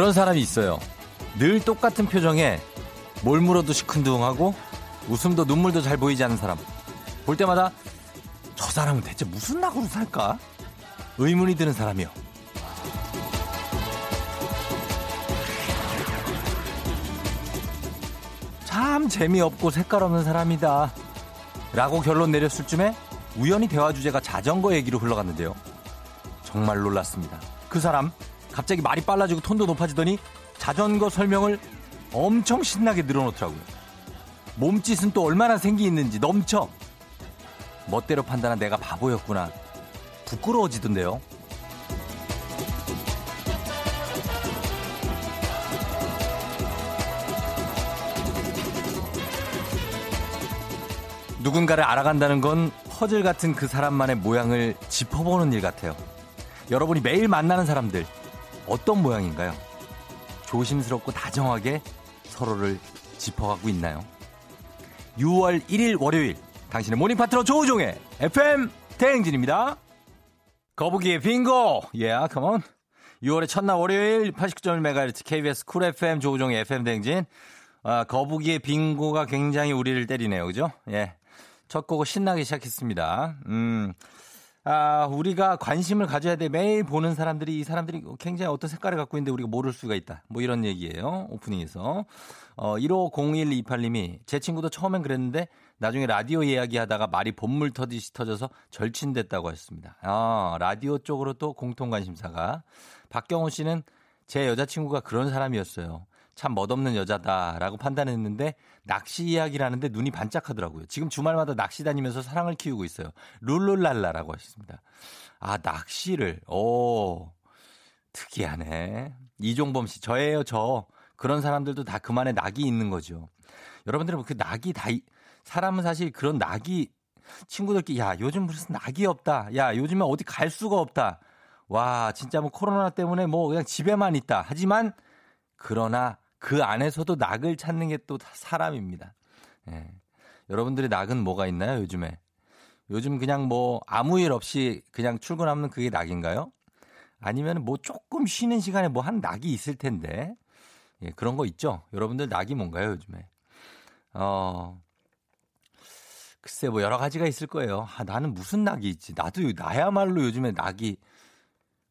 그런 사람이 있어요. 늘 똑같은 표정에 뭘 물어도 시큰둥하고 웃음도 눈물도 잘 보이지 않는 사람. 볼 때마다 저 사람은 대체 무슨 낙으로 살까? 의문이 드는 사람이요. 참 재미없고 색깔 없는 사람이다. 라고 결론 내렸을 쯤에 우연히 대화 주제가 자전거 얘기로 흘러갔는데요. 정말 놀랐습니다. 그 사람 갑자기 말이 빨라지고 톤도 높아지더니 자전거 설명을 엄청 신나게 늘어놓더라고요. 몸짓은 또 얼마나 생기 있는지 넘쳐. 멋대로 판단한 내가 바보였구나. 부끄러워지던데요. 누군가를 알아간다는 건 퍼즐 같은 그 사람만의 모양을 짚어보는 일 같아요. 여러분이 매일 만나는 사람들 어떤 모양인가요? 조심스럽고 다정하게 서로를 짚어가고 있나요? 6월 1일 월요일 당신의 morning 파트너 조우종의 FM 대행진입니다. 거북이의 빙고 예, yeah, come on 6월의 첫날 월요일 89.1MHz KBS Cool FM 조우종의 FM 대행진 아, 거북이의 빙고가 굉장히 우리를 때리네요. 그죠? 예. 첫 곡을 신나게 시작했습니다. 음. 아, 우리가 관심을 가져야 돼. 매일 보는 사람들이 이 사람들이 굉장히 어떤 색깔을 갖고 있는데 우리가 모를 수가 있다. 뭐 이런 얘기예요. 오프닝에서. 어, 150128님이 제 친구도 처음엔 그랬는데 나중에 라디오 이야기 하다가 말이 본물 터듯이 터져서 절친됐다고 하셨습니다. 아, 라디오 쪽으로 또 공통 관심사가. 박경호 씨는 제 여자친구가 그런 사람이었어요. 참 멋없는 여자다라고 판단했는데 낚시 이야기를 하는데 눈이 반짝하더라고요. 지금 주말마다 낚시 다니면서 사랑을 키우고 있어요. 룰룰랄라라고 하셨습니다. 아, 낚시를. 오. 특이하네. 이종범 씨, 저예요, 저. 그런 사람들도 다 그만의 낙이 있는 거죠. 여러분들은 그 낙이 다, 사람은 사실 그런 낙이, 친구들끼리, 야, 요즘 무슨 낙이 없다. 야, 요즘에 어디 갈 수가 없다. 와, 진짜 뭐 코로나 때문에 뭐 그냥 집에만 있다. 하지만, 그러나 그 안에서도 낙을 찾는 게 또 사람입니다. 예. 여러분들의 낙은 뭐가 있나요, 요즘에? 요즘 그냥 뭐 아무 일 없이 그냥 출근하면 그게 낙인가요? 아니면 뭐 조금 쉬는 시간에 뭐 한 낙이 있을 텐데. 예, 그런 거 있죠? 여러분들 낙이 뭔가요, 요즘에? 어, 글쎄 뭐 여러 가지가 있을 거예요. 아, 나는 무슨 낙이 있지? 나도 나야말로 요즘에 낙이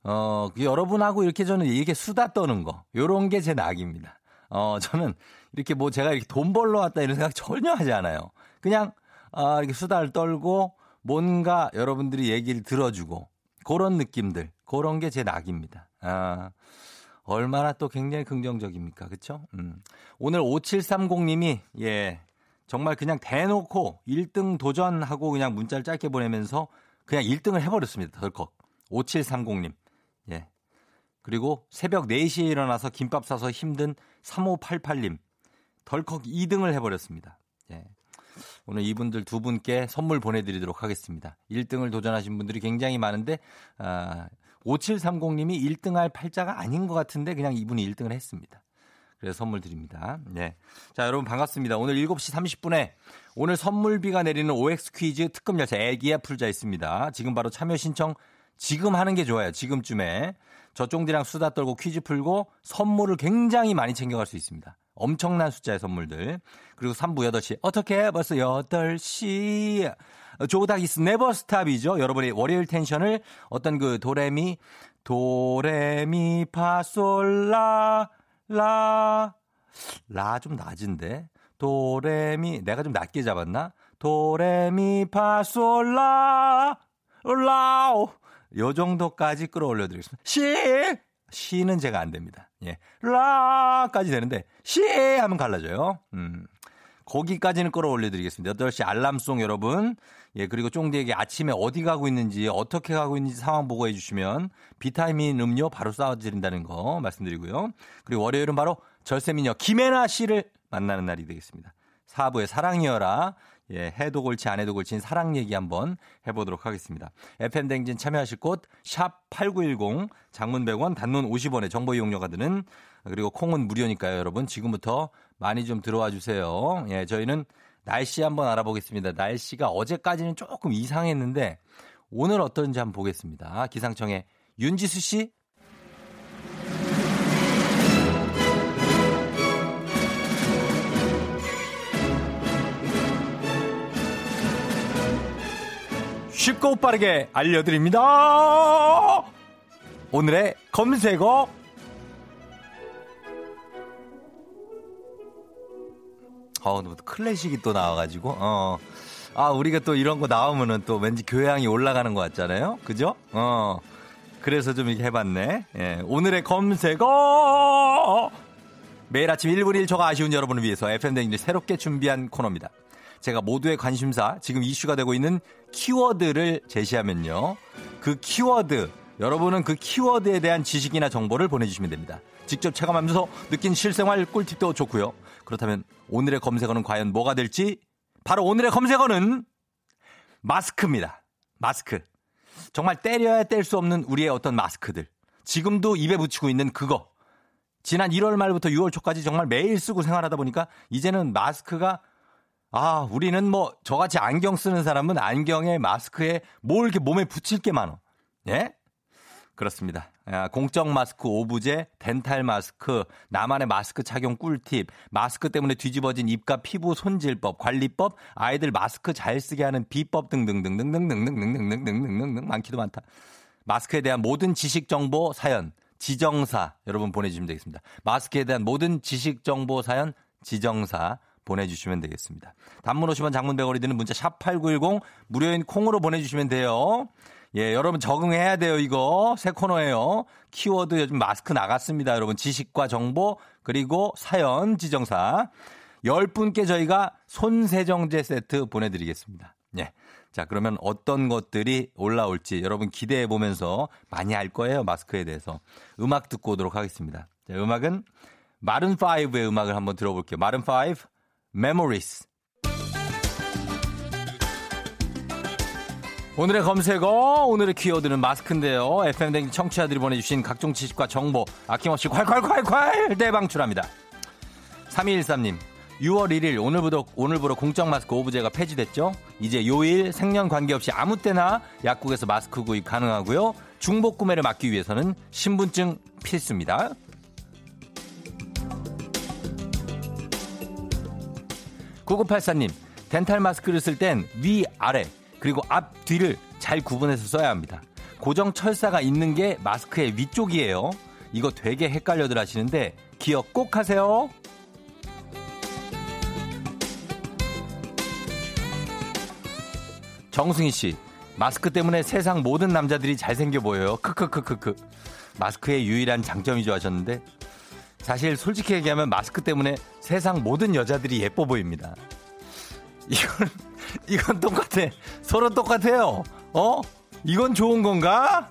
어, 그 여러분하고 이렇게 저는 이게 수다 떠는 거. 요런 게 제 낙입니다. 어, 저는 이렇게 뭐 제가 이렇게 돈 벌러 왔다 이런 생각 전혀 하지 않아요. 그냥, 아, 이렇게 수다를 떨고 뭔가 여러분들이 얘기를 들어주고 그런 느낌들, 그런 게 제 낙입니다. 아, 얼마나 또 굉장히 긍정적입니까? 그쵸? 음. 오늘 5730님이, 예, 정말 그냥 대놓고 1등 도전하고 그냥 문자를 짧게 보내면서 그냥 1등을 해버렸습니다. 덜컥. 5730님. 예. 그리고 새벽 4시에 일어나서 김밥 사서 힘든 3588님. 덜컥 2등을 해버렸습니다. 예. 오늘 이분들 두 분께 선물 보내드리도록 하겠습니다. 1등을 도전하신 분들이 굉장히 많은데, 아, 5730님이 1등할 팔자가 아닌 것 같은데 그냥 이분이 1등을 했습니다. 그래서 선물 드립니다. 네. 자, 여러분 반갑습니다. 오늘 7시 30분에 오늘 선물비가 내리는 OX 퀴즈 특급 열차 애기야 풀자 있습니다. 지금 바로 참여 신청 지금 하는 게 좋아요. 지금쯤에. 저 쫑디랑 수다 떨고 퀴즈 풀고 선물을 굉장히 많이 챙겨갈 수 있습니다. 엄청난 숫자의 선물들. 그리고 3부 8시. 어떻게 벌써 8시. 조다기스 네버스탑이죠. 여러분의 월요일 텐션을 어떤 그 도레미, 도레미, 파솔라, 라, 라 좀 낮은데. 도레미, 내가 좀 낮게 잡았나? 도레미, 파솔라, 라오. 요 정도까지 끌어올려 드리겠습니다. 시! 시는 제가 안 됩니다. 예. 라까지 되는데, 시! 하면 갈라져요. 음. 거기까지는 끌어올려 드리겠습니다. 8시 알람송 여러분. 예, 그리고 쫑디에게 아침에 어디 가고 있는지, 어떻게 가고 있는지 상황 보고해 주시면 비타민 음료 바로 쏴드린다는 거 말씀드리고요. 그리고 월요일은 바로 절세미녀 김혜나 씨를 만나는 날이 되겠습니다. 사부의 사랑이여라. 예, 해도 골치 안 해도 골치인 사랑 얘기 한번 해보도록 하겠습니다. FM댕진 참여하실 곳, 샵8910, 장문 100원, 단문 50원의 정보 이용료가 드는, 그리고 콩은 무료니까요, 여러분. 지금부터 많이 좀 들어와 주세요. 예, 저희는 날씨 한번 알아보겠습니다. 날씨가 어제까지는 조금 이상했는데, 오늘 어떤지 한번 보겠습니다. 기상청의 윤지수 씨? 쉽고 빠르게 알려드립니다. 오늘의 검색어 어, 클래식이 또 나와가지고, 어. 아, 우리가 또 이런 거 나오면은 또 왠지 교양이 올라가는 것 같잖아요? 그죠? 어. 그래서 좀 이렇게 해봤네. 예. 오늘의 검색어! 매일 아침 1분 1초가 아쉬운 여러분을 위해서 FM댕진 새롭게 준비한 코너입니다. 제가 모두의 관심사, 지금 이슈가 되고 있는 키워드를 제시하면요. 그 키워드, 여러분은 그 키워드에 대한 지식이나 정보를 보내주시면 됩니다. 직접 체감하면서 느낀 실생활 꿀팁도 좋고요. 그렇다면 오늘의 검색어는 과연 뭐가 될지 바로 오늘의 검색어는 마스크입니다. 마스크. 정말 때려야 뗄 수 없는 우리의 어떤 마스크들. 지금도 입에 붙이고 있는 그거. 지난 1월 말부터 6월 초까지 정말 매일 쓰고 생활하다 보니까 이제는 마스크가 아, 우리는 뭐 저같이 안경 쓰는 사람은 안경에 마스크에 뭘 이렇게 몸에 붙일 게 많어. 예? 그렇습니다. 공적 마스크 오브제, 덴탈 마스크, 나만의 마스크 착용 꿀팁, 마스크 때문에 뒤집어진 입과 피부 손질법, 관리법, 아이들 마스크 잘 쓰게 하는 비법 등등등등등등등등등등등등등 많기도 많다. 마스크에 대한 모든 지식 정보 사연 지정사 여러분 보내주시면 되겠습니다. 마스크에 대한 모든 지식 정보 사연 지정사 보내주시면 되겠습니다. 단문 50원 장문 100원이 드는 문자 샵 8910 무료인 콩으로 보내주시면 돼요. 예, 여러분 적응해야 돼요, 이거. 새 코너예요. 키워드 요즘 마스크 나갔습니다, 여러분. 지식과 정보, 그리고 사연, 지정사. 10분께 저희가 손세정제 세트 보내드리겠습니다. 예. 자, 그러면 어떤 것들이 올라올지 여러분 기대해 보면서 많이 알 거예요, 마스크에 대해서. 음악 듣고 오도록 하겠습니다. 자, 음악은 마른5의 음악을 한번 들어볼게요. 마른5, Memories. 오늘의 검색어, 오늘의 키워드는 마스크인데요. FM댕 청취자들이 보내주신 각종 지식과 정보 아낌없이 콸콸콸콸 대방출합니다. 3213님, 6월 1일 오늘부터, 오늘부로 공적 마스크 오브제가 폐지됐죠? 이제 요일, 생년 관계없이 아무 때나 약국에서 마스크 구입 가능하고요. 중복 구매를 막기 위해서는 신분증 필수입니다. 9984님, 덴탈 마스크를 쓸 땐 위, 아래, 그리고 앞, 뒤를 잘 구분해서 써야 합니다. 고정 철사가 있는 게 마스크의 위쪽이에요. 이거 되게 헷갈려들 하시는데 기억 꼭 하세요. 정승희 씨, 마스크 때문에 세상 모든 남자들이 잘생겨 보여요. 크크크크크. 마스크의 유일한 장점이죠 하셨는데 사실 솔직히 얘기하면 마스크 때문에 세상 모든 여자들이 예뻐 보입니다. 이건 이건 똑같아. 서로 똑같아요. 어? 이건 좋은 건가?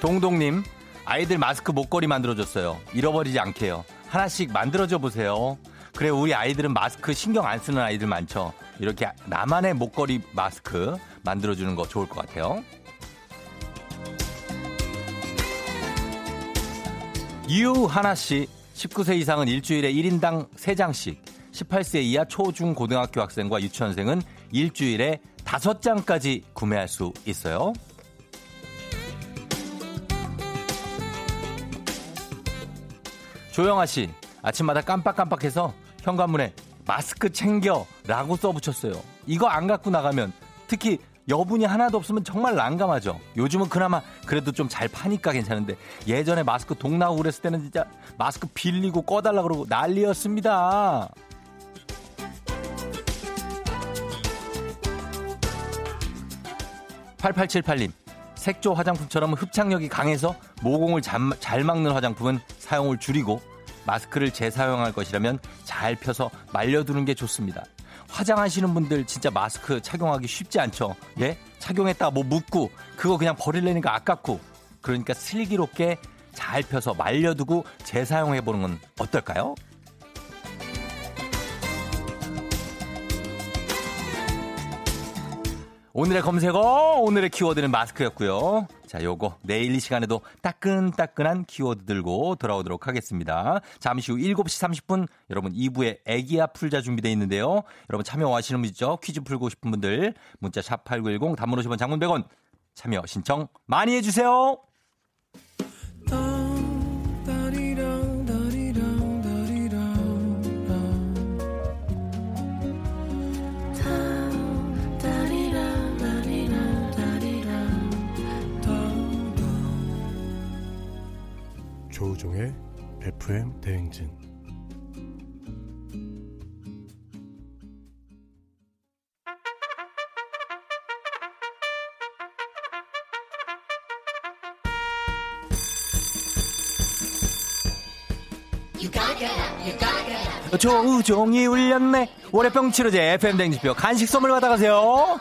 동동님, 아이들 마스크 목걸이 만들어줬어요. 잃어버리지 않게요. 하나씩 만들어줘 보세요. 그래, 우리 아이들은 마스크 신경 안 쓰는 아이들 많죠. 이렇게 나만의 목걸이 마스크 만들어주는 거 좋을 것 같아요. 유하나 씨, 19세 이상은 일주일에 1인당 3장씩, 18세 이하 초, 중, 고등학교 학생과 유치원생은 일주일에 5장까지 구매할 수 있어요. 조영아 씨, 아침마다 깜빡깜빡해서 현관문에 마스크 챙겨 라고 써붙였어요. 이거 안 갖고 나가면 특히 여분이 하나도 없으면 정말 난감하죠. 요즘은 그나마 그래도 좀 잘 파니까 괜찮은데 예전에 마스크 동 나오고 그랬을 때는 진짜 마스크 빌리고 꺼달라 그러고 난리였습니다. (8878님) 색조 화장품처럼 흡착력이 강해서 모공을 잘 막는 화장품은 사용을 줄이고 마스크를 재사용할 것이라면 잘 펴서 말려두는 게 좋습니다. 화장하시는 분들 진짜 마스크 착용하기 쉽지 않죠. 예? 착용했다 뭐 묻고 그거 그냥 버릴래니까 아깝고 그러니까 슬기롭게 잘 펴서 말려두고 재사용해 보는 건 어떨까요? 오늘의 검색어, 오늘의 키워드는 마스크였고요. 자, 요거 내일 이 시간에도 따끈따끈한 키워드 들고 돌아오도록 하겠습니다. 잠시 후 7시 30분 여러분 2부에 애기야 풀자 준비되어 있는데요. 여러분 참여 하시는 분 있죠? 퀴즈 풀고 싶은 분들 문자 샵 8910 단문 50원 장문 100원 참여 신청 많이 해주세요. 조우종의 FM 대행진 조우종이 울렸네. 월요병 치료제 FM 댕지표 간식 선물 받아가세요.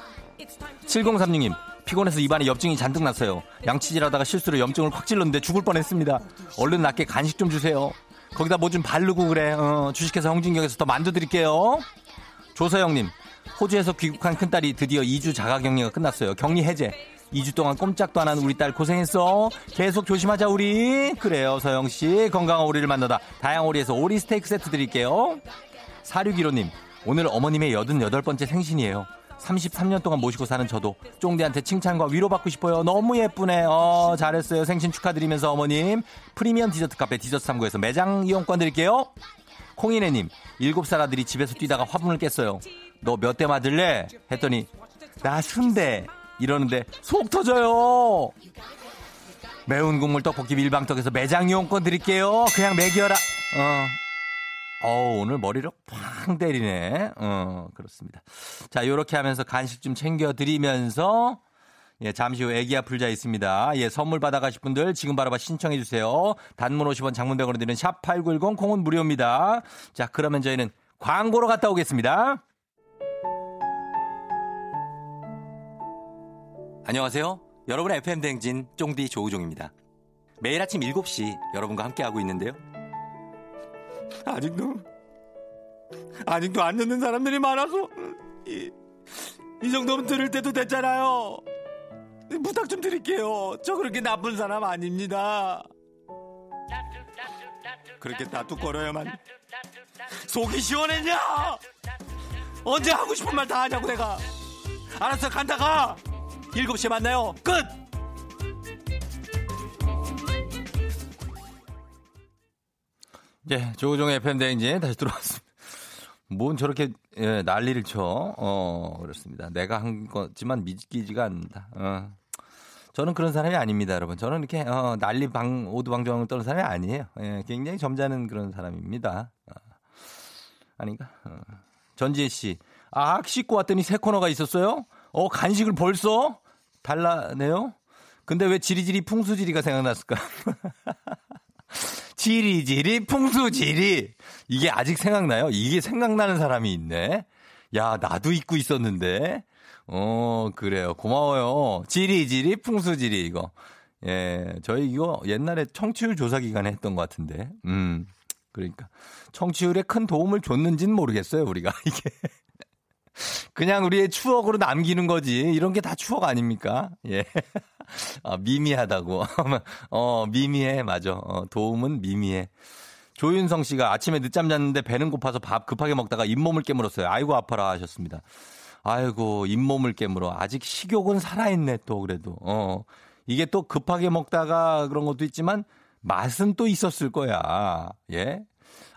7036님, 피곤해서 입안에 염증이 잔뜩 났어요. 양치질하다가 실수로 염증을 확 찔렀는데 죽을 뻔했습니다. 얼른 낫게 간식 좀 주세요. 거기다 뭐 좀 바르고 그래. 어, 주식회사 홍진경에서 더 만두 드릴게요. 조서영님, 호주에서 귀국한 큰딸이 드디어 2주 자가격리가 끝났어요. 격리 해제. 2주 동안 꼼짝도 안 하는 우리 딸 고생했어. 계속 조심하자 우리. 그래요 서영 씨. 건강한 오리를 만나다 다양 오리에서 오리 스테이크 세트 드릴게요. 4615님 오늘 어머님의 88번째 생신이에요. 33년 동안 모시고 사는 저도 쫑대한테 칭찬과 위로받고 싶어요. 너무 예쁘네. 어, 잘했어요. 생신 축하드리면서 어머님. 프리미엄 디저트 카페 디저트 3구에서 매장 이용권 드릴게요. 콩이네님, 7살 아들이 집에서 뛰다가 화분을 깼어요. 너 몇 대 맞을래? 했더니, 나 순대. 이러는데 속 터져요. 매운 국물 떡볶이 밀방떡에서 매장 이용권 드릴게요. 그냥 먹여라. 어. 어 오늘 머리를 팡 때리네. 어, 그렇습니다. 자, 요렇게 하면서 간식 좀 챙겨드리면서, 예, 잠시 후 애기야 풀자 있습니다. 예, 선물 받아가실 분들 지금 바로 신청해 주세요. 단문 50원 장문 100원을 드는 샵8910 콩은 무료입니다. 자, 그러면 저희는 광고로 갔다 오겠습니다. 안녕하세요. 여러분의 FM 대행진 쫑디 조우종입니다. 매일 아침 7시 여러분과 함께하고 있는데요. 아직도 아직도 안 듣는 사람들이 많아서 이, 이 정도면 들을 때도 됐잖아요. 부탁 좀 드릴게요. 저 그렇게 나쁜 사람 아닙니다. 그렇게 다투거려야만 속이 시원했냐? 언제 하고 싶은 말 다 하냐고 내가. 알았어 간다 가. 7시에 만나요. 끝! 예, 조우종의 FM대행진 다시 들어왔습니다. 뭔 저렇게 예, 난리를 쳐. 어, 그렇습니다. 내가 한 거지만 믿기지가 않는다. 어. 저는 그런 사람이 아닙니다, 여러분. 저는 이렇게 어, 난리 방 오두방정을 떠는 사람이 아니에요. 예, 굉장히 점잖은 그런 사람입니다. 어. 아닌가? 어. 전지혜 씨. 아, 씻고 왔더니 새 코너가 있었어요? 어, 간식을 벌써? 달라네요? 근데 왜 지리지리 풍수지리가 생각났을까? 지리지리 풍수지리. 이게 아직 생각나요? 이게 생각나는 사람이 있네. 야, 나도 잊고 있었는데. 어, 그래요. 고마워요. 지리지리 풍수지리 이거. 예, 저희 이거 옛날에 청취율 조사 기간에 했던 것 같은데. 음. 그러니까 청취율에 큰 도움을 줬는지는 모르겠어요, 우리가. 이게 그냥 우리의 추억으로 남기는 거지. 이런 게 다 추억 아닙니까? 예. 아, 미미하다고. 어, 미미해. 맞아. 어, 도움은 미미해. 조윤성 씨가 아침에 늦잠 잤는데 배는 고파서 밥 급하게 먹다가 잇몸을 깨물었어요. 아이고 아파라 하셨습니다. 아이고 잇몸을 깨물어. 아직 식욕은 살아있네 또 그래도. 어. 이게 또 급하게 먹다가 그런 것도 있지만 맛은 또 있었을 거야. 예.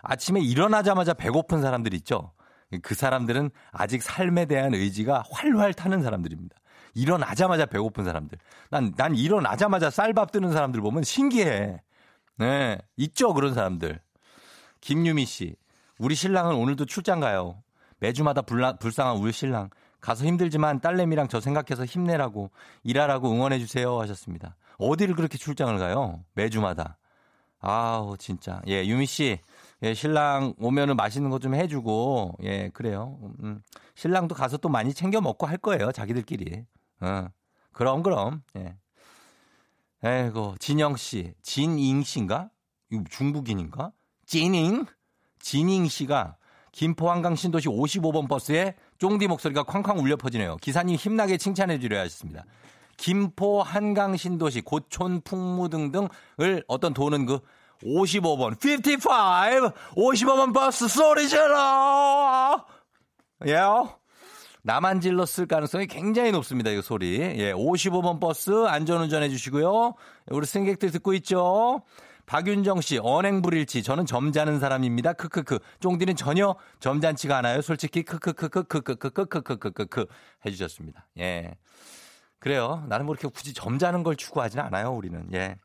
아침에 일어나자마자 배고픈 사람들 있죠. 그 사람들은 아직 삶에 대한 의지가 활활 타는 사람들입니다. 일어나자마자 배고픈 사람들. 난, 난 일어나자마자 쌀밥 뜨는 사람들 보면 신기해. 네. 있죠, 그런 사람들. 김유미 씨. 우리 신랑은 오늘도 출장 가요. 매주마다 불라, 불쌍한 우리 신랑. 가서 힘들지만 딸내미랑 저 생각해서 힘내라고, 일하라고 응원해주세요 하셨습니다. 어디를 그렇게 출장을 가요? 매주마다. 아우, 진짜. 예, 유미 씨. 예, 신랑 오면은 맛있는 거 좀 해주고, 예, 그래요. 음, 신랑도 가서 또 많이 챙겨 먹고 할 거예요, 자기들끼리. 어, 그럼, 그럼, 예. 에이고, 진영 씨, 진잉 씨인가? 중국인인가? 진잉? 진잉 씨가 김포 한강 신도시 55번 버스에 쫑디 목소리가 쾅쾅 울려 퍼지네요. 기사님 힘나게 칭찬해 주려 하셨습니다. 김포 한강 신도시 고촌 풍무 등등을 어떤 도는 그 55번, 55, 55번 버스 소리 질러! 예. y 나만 질렀을 가능성이 굉장히 높습니다, 이 소리. 예, 55번 버스 안전운전 해주시고요. 우리 승객들 듣고 있죠? 박윤정 씨, 언행 불일치. 저는 점잖은 사람입니다. 크크크. 쫑디는 전혀 점잖지가 않아요. 솔직히 크크크크크크크크크크크크크 해주셨습니다. 예. 그래요. 나는 뭐 이렇게 굳이 점잖은 걸 추구하지는 않아요, 우리는. 예.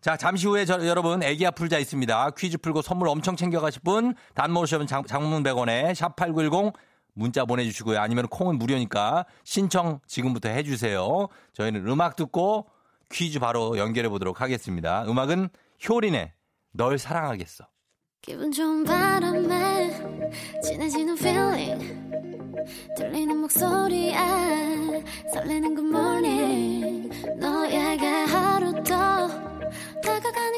자, 잠시 후에 저, 여러분 애기야 풀자 있습니다. 퀴즈 풀고 선물 엄청 챙겨가실 분 단모 오시면 장, 장문 100원에 샵8910 문자 보내주시고요. 아니면 콩은 무료니까 신청 지금부터 해주세요. 저희는 음악 듣고 퀴즈 바로 연결해 보도록 하겠습니다. 음악은 효린의 널 사랑하겠어. 기분 좋은 바람에 진해지는 feeling 들리는 목소리에 설레는 good morning 너에게 하루 더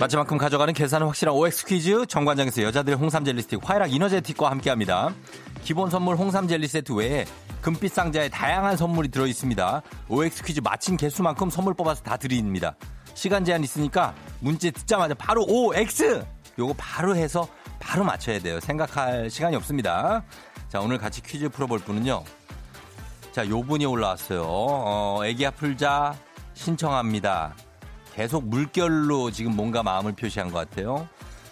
마지막큼 가져가는 계산은 확실한 OX 퀴즈 정관장에서 여자들의 홍삼 젤리 스틱 화이락 이너제틱과 함께합니다. 기본 선물 홍삼 젤리 세트 외에 금빛 상자에 다양한 선물이 들어 있습니다. OX 퀴즈 마친 개수만큼 선물 뽑아서 다 드립니다. 시간 제한 있으니까 문제 듣자마자 바로 OX 요거 바로 해서 바로 맞춰야 돼요. 생각할 시간이 없습니다. 자 오늘 같이 퀴즈 풀어볼 분은요. 자 요 분이 올라왔어요. 어, 애기야 풀자 신청합니다. 계속 물결로 지금 뭔가 마음을 표시한 것 같아요.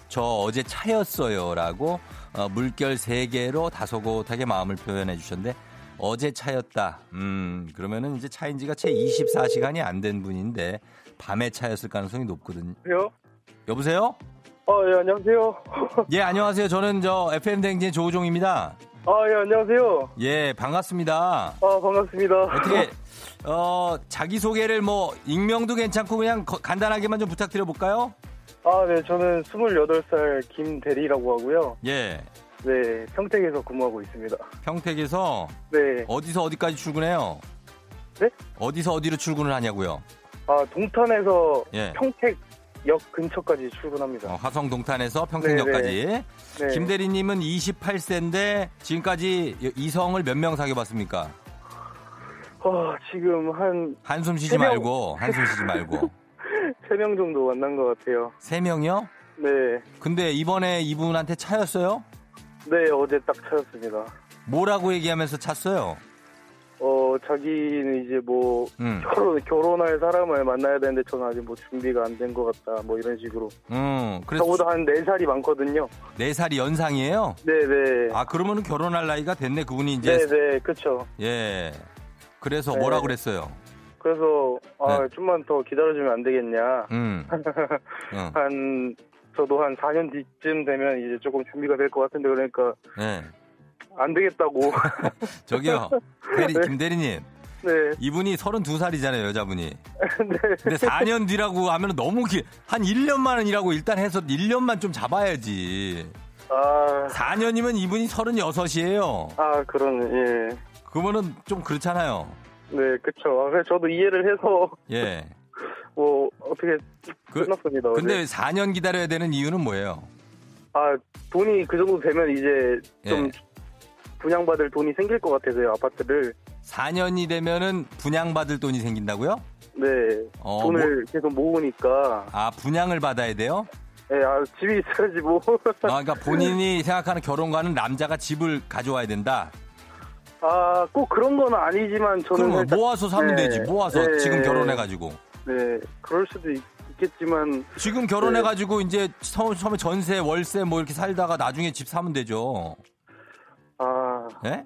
저 어제 차였어요. 라고 어, 물결 3개로 다소곳하게 마음을 표현해 주셨는데 어제 차였다. 음, 그러면은 이제 차인 지가 채 24시간이 안 된 분인데 밤에 차였을 가능성이 높거든요. 여보세요? 여보세요? 아, 예, 안녕하세요. 예, 안녕하세요. 저는 저 FM 댕진 조우종입니다. 아, 예, 안녕하세요. 예, 반갑습니다. 아, 반갑습니다. 어떻게 어, 자기 소개를 뭐 익명도 괜찮고 그냥 거- 간단하게만 좀 부탁드려 볼까요? 아, 네, 저는 28살 김대리라고 하고요. 예. 네, 평택에서 근무하고 있습니다. 평택에서 네. 어디서 어디까지 출근해요? 네? 어디서 어디로 출근을 하냐고요? 아, 동탄에서 예. 평택역 근처까지 출근합니다. 어, 화성 동탄에서 평택역까지. 네. 김대리님은 28세인데 지금까지 이성을 몇 명 사귀어봤습니까? 어, 지금 한 한숨 쉬지 세 명. 말고 한숨 쉬지 말고 3명 정도 만난 것 같아요. 세 명이요? 네. 근데 이번에 이분한테 차였어요? 네, 어제 딱 찾았습니다. 뭐라고 얘기하면서 찼어요? 어, 자기는 이제 뭐, 음, 결혼, 결혼할 사람을 만나야 되는데 저는 아직 뭐 준비가 안 된 것 같다. 뭐 이런 식으로. 음, 그래서 저보다 한 4살이 많거든요. 네 살이 연상이에요? 네 네. 아 그러면은 결혼할 나이가 됐네 그분이 이제 네 네, 그쵸. 예. 그래서 네. 뭐라 그랬어요? 그래서, 아, 네. 좀만 더 기다려주면 안 되겠냐. 음. 어, 한, 저도 한 4년 뒤쯤 되면 이제 조금 준비가 될 것 같은데, 그러니까, 예. 안 되겠다고. 저기요, 대리, 네. 김 대리님. 네, 이분이 32살이잖아요, 여자분이. 네. 근데 4년 뒤라고 하면 너무 길, 한 1년만은 일하고 일단 해서 1년만 좀 잡아야지. 아, 4년이면 이분이 36이에요. 아, 그런, 예. 그러면은 좀 그렇잖아요. 네, 그쵸. 아, 그래서 저도 이해를 해서, 예. 뭐, 어떻게 그- 끝났습니다. 어제. 근데 4년 기다려야 되는 이유는 뭐예요? 아, 돈이 그 정도 되면 이제 좀 예. 분양받을 돈이 생길 것 같아서요, 아파트를. 4년이 되면은 분양받을 돈이 생긴다고요? 네. 어, 돈을 계속 모으니까. 아, 분양을 받아야 돼요? 예, 아, 집이 있어야지 뭐. 아, 그러니까 본인이 생각하는 결혼과는 남자가 집을 가져와야 된다. 아, 꼭 그런 건 아니지만 저는 그러면 살짝- 모아서 사면 네. 되지. 모아서 네. 지금 결혼해 가지고. 네, 그럴 수도 있, 겠지만 지금 결혼해 가지고 이제 처- 처음에 전세, 월세 뭐 이렇게 살다가 나중에 집 사면 되죠. 아, 예?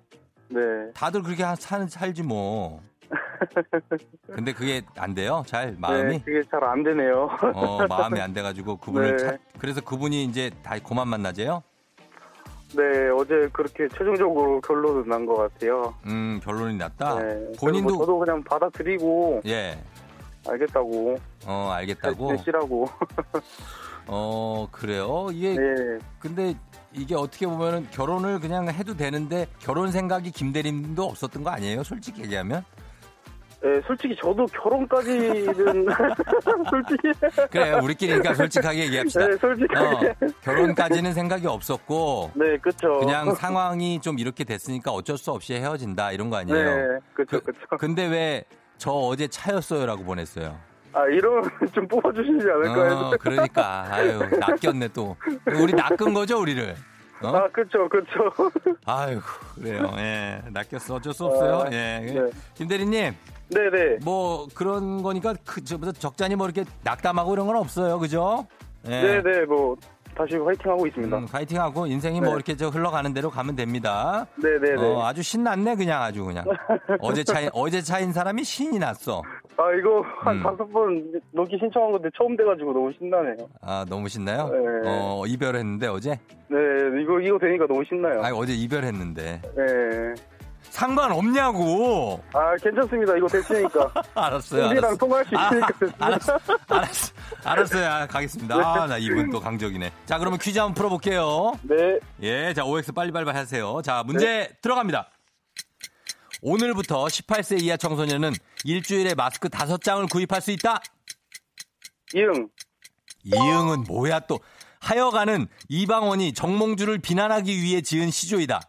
네. 다들 그렇게 하- 사, 살지 뭐. 근데 그게 안 돼요? 잘 마음이? 네, 그게 잘 안 되네요. 어, 마음이 안 돼가지고 그분을 네. 찾, 그래서 그분이 이제 다 고만 만나재요? 네, 어제 그렇게 최종적으로 결론은 난 것 같아요. 음, 결론이 났다? 네. 본인도, 뭐 저도 그냥 받아들이고 예, 알겠다고. 어, 알겠다고? 내시라고. 어, 그래요? 이게, 네. 근데 이게 어떻게 보면은 결혼을 그냥 해도 되는데 결혼 생각이 김대림도 없었던 거 아니에요? 솔직히 얘기하면? 예, 솔직히 저도 결혼까지는 솔직히 그래요. 우리끼리니까 솔직하게 얘기합시다. 네, 솔직하게 어, 결혼까지는 생각이 없었고 네, 그쵸. 그냥 상황이 좀 이렇게 됐으니까 어쩔 수 없이 헤어진다 이런 거 아니에요. 네, 그쵸, 그, 그쵸. 근데 왜 저 어제 차였어요라고 보냈어요. 아, 이러면 좀 뽑아주시지 않을까 해서. 어, 그러니까 아유 낚였네 또. 우리 낚은 거죠 우리를. 어? 아, 그쵸, 그쵸. 아유 그래요. 예, 낚였어 어쩔 수 없어요. 아, 예, 네. 김 대리님 네네. 뭐 그런 거니까 그 저보다 적잖이 뭐 이렇게 낙담하고 이런 건 없어요, 그죠? 예. 네네, 뭐, 다시 화이팅 하고 있습니다. 음, 파이팅하고 인생이 뭐 네. 이렇게 저 흘러가는 대로 가면 됩니다. 네네네. 어, 아주 신났네 그냥 아주 그냥. 어제 차인 어제 차인 사람이 신이 났어. 아, 이거 한 음. 다섯 번 넣기 신청한 건데 처음 돼가지고 너무 신나네요. 아 너무 신나요? 네. 어 이별했는데 어제? 네, 이거, 이거 되니까 너무 신나요. 아 어제 이별했는데 네. 상관없냐고. 아, 괜찮습니다. 이거 됐으니까. 알았어요. 우리랑 알았어. 통화할 수 있으니까 아. 알았어. 알았어. 알았어요. 아, 가겠습니다. 아, 나 이분 또 강적이네. 자, 그러면 퀴즈 한번 풀어볼게요. 네. 예, 자, OX 빨리빨리 하세요. 자, 문제 들어갑니다. 오늘부터 18세 이하 청소년은 일주일에 마스크 5장을 구입할 수 있다. 이응. 이응은 뭐야 또. 하여간은 이방원이 정몽주를 비난하기 위해 지은 시조이다.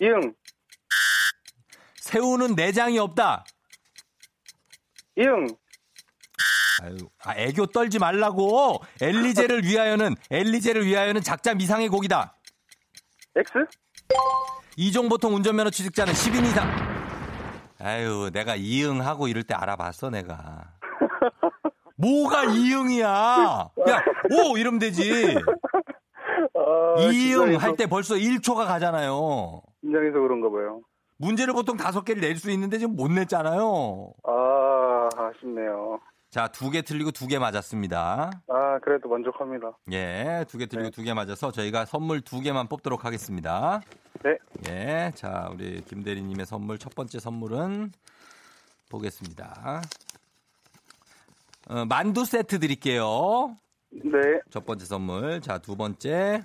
이응. 새우는 내장이 없다. 이응. 아유, 아, 애교 떨지 말라고. 엘리제를 위하여는, 엘리제를 위하여는 작자 미상의 곡이다. X? 이종 보통 운전면허 취득자는 10인 이상. 아유, 내가 이응하고 이럴 때 알아봤어, 내가. 뭐가 이응이야? 야, 오! 이러면 되지. 아, 이응 할 때 벌써 1초가 가잖아요. 긴장해서 그런가 봐요. 문제를 보통 다섯 개를 낼 수 있는데 지금 못 냈잖아요. 아, 아쉽네요. 자, 두 개 틀리고 두 개 맞았습니다. 아, 그래도 만족합니다. 예, 두 개 틀리고 네. 두개 맞아서 저희가 선물 두 개만 뽑도록 하겠습니다. 네. 예, 자, 우리 김대리님의 선물 첫 번째 선물은 보겠습니다. 어, 만두 세트 드릴게요. 네. 첫 번째 선물. 자, 두 번째.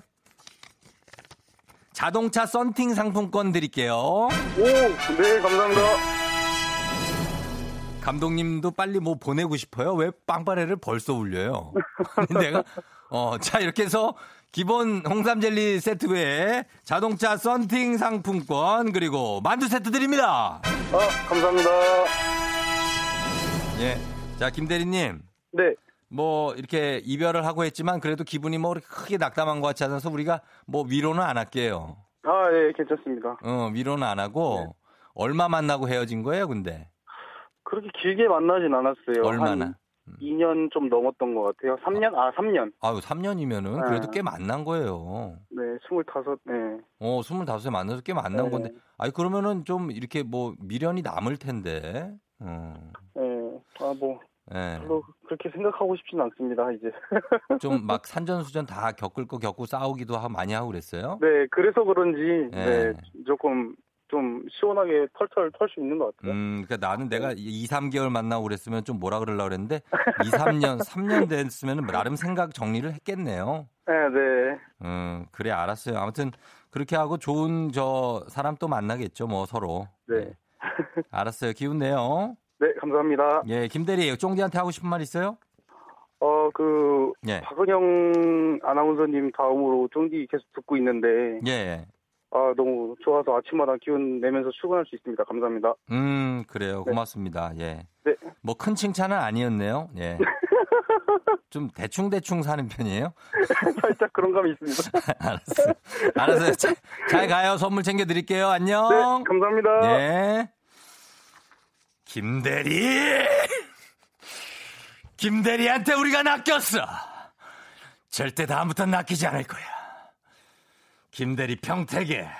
자동차 썬팅 상품권 드릴게요. 오, 네, 감사합니다. 감독님도 빨리 뭐 보내고 싶어요. 왜 빵빠레를 벌써 울려요? 내가 어, 자 이렇게 해서 기본 홍삼 젤리 세트 외에 자동차 썬팅 상품권 그리고 만두 세트 드립니다. 아, 감사합니다. 예. 자, 김 대리님. 네. 뭐 이렇게 이별을 하고 했지만 그래도 기분이 뭐 그렇게 크게 낙담한 것 같지 않아서 우리가 뭐 위로는 안 할게요. 아, 예, 괜찮습니다. 어, 위로는 안 하고 얼마 만나고 헤어진 거예요, 근데? 그렇게 길게 만나진 않았어요. 얼마나? 한 2년 좀 넘었던 것 같아요. 3년? 아, 3년. 아유, 3년이면은 그래도 네. 꽤 만난 거예요. 네, 25, 네. 어, 25에 만나서 꽤 만난 네. 건데. 아니, 그러면은 좀 이렇게 뭐 미련이 남을 텐데. 어. 네. 아, 뭐, 예. 별로 그렇게 생각하고 싶진 않습니다, 이제. 좀 막 산전수전 다 겪을 거 겪고 싸우기도 하고 많이 하고 그랬어요? 네, 그래서 그런지, 네. 네, 조금, 좀 시원하게 털털 털 수 있는 것 같아요. 음, 그러니까 나는 내가 2, 3개월 만나고 그랬으면 좀 뭐라 그러려고 그랬는데 2, 3년, 3년 됐으면 나름 생각 정리를 했겠네요. 네, 네. 음, 그래 알았어요. 아무튼 그렇게 하고 좋은 저 사람 또 만나겠죠, 뭐 서로. 네. 알았어요. 기운 내요. 네, 감사합니다. 예, 김대리 쫑디한테 하고 싶은 말 있어요? 어, 그, 예. 박은영 아나운서님 다음으로 쫑디 계속 듣고 있는데, 예. 아, 너무 좋아서 아침마다 기운 내면서 출근할 수 있습니다. 감사합니다. 음, 그래요. 네. 고맙습니다. 예. 네. 뭐 큰 칭찬은 아니었네요. 예. 좀 대충대충 사는 편이에요? 살짝 그런 감이 있습니다. 알았어요. 알았어요. 잘, 잘 가요. 선물 챙겨드릴게요. 안녕. 네, 감사합니다. 예. 김대리! 김대리한테 우리가 낚였어! 절대 다음부터 낚이지 않을 거야. 김대리 평택에.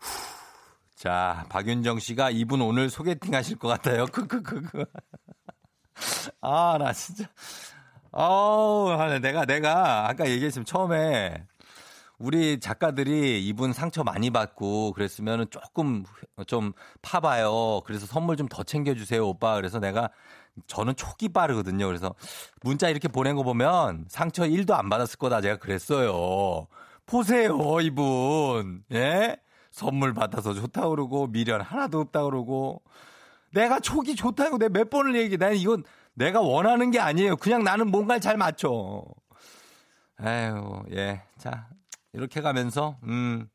후. 자, 박윤정 씨가 이분 오늘 소개팅 하실 것 같아요. 크크크크. 아, 나 진짜. 어우, 내가, 내가 아까 얘기했지만 처음에 우리 작가들이 이분 상처 많이 받고 그랬으면 조금 좀 파봐요. 그래서 선물 좀 더 챙겨주세요, 오빠. 그래서 내가 저는 촉이 빠르거든요. 그래서 문자 이렇게 보낸 거 보면 상처 1도 안 받았을 거다. 제가 그랬어요. 보세요, 이분. 예? 선물 받아서 좋다 그러고 미련 하나도 없다 그러고 내가 촉이 좋다고 내가 몇 번을 얘기해. 난 이건 내가 원하는 게 아니에요. 그냥 나는 뭔가를 잘 맞춰. 에휴, 예. 자, 이렇게 가면서, 음.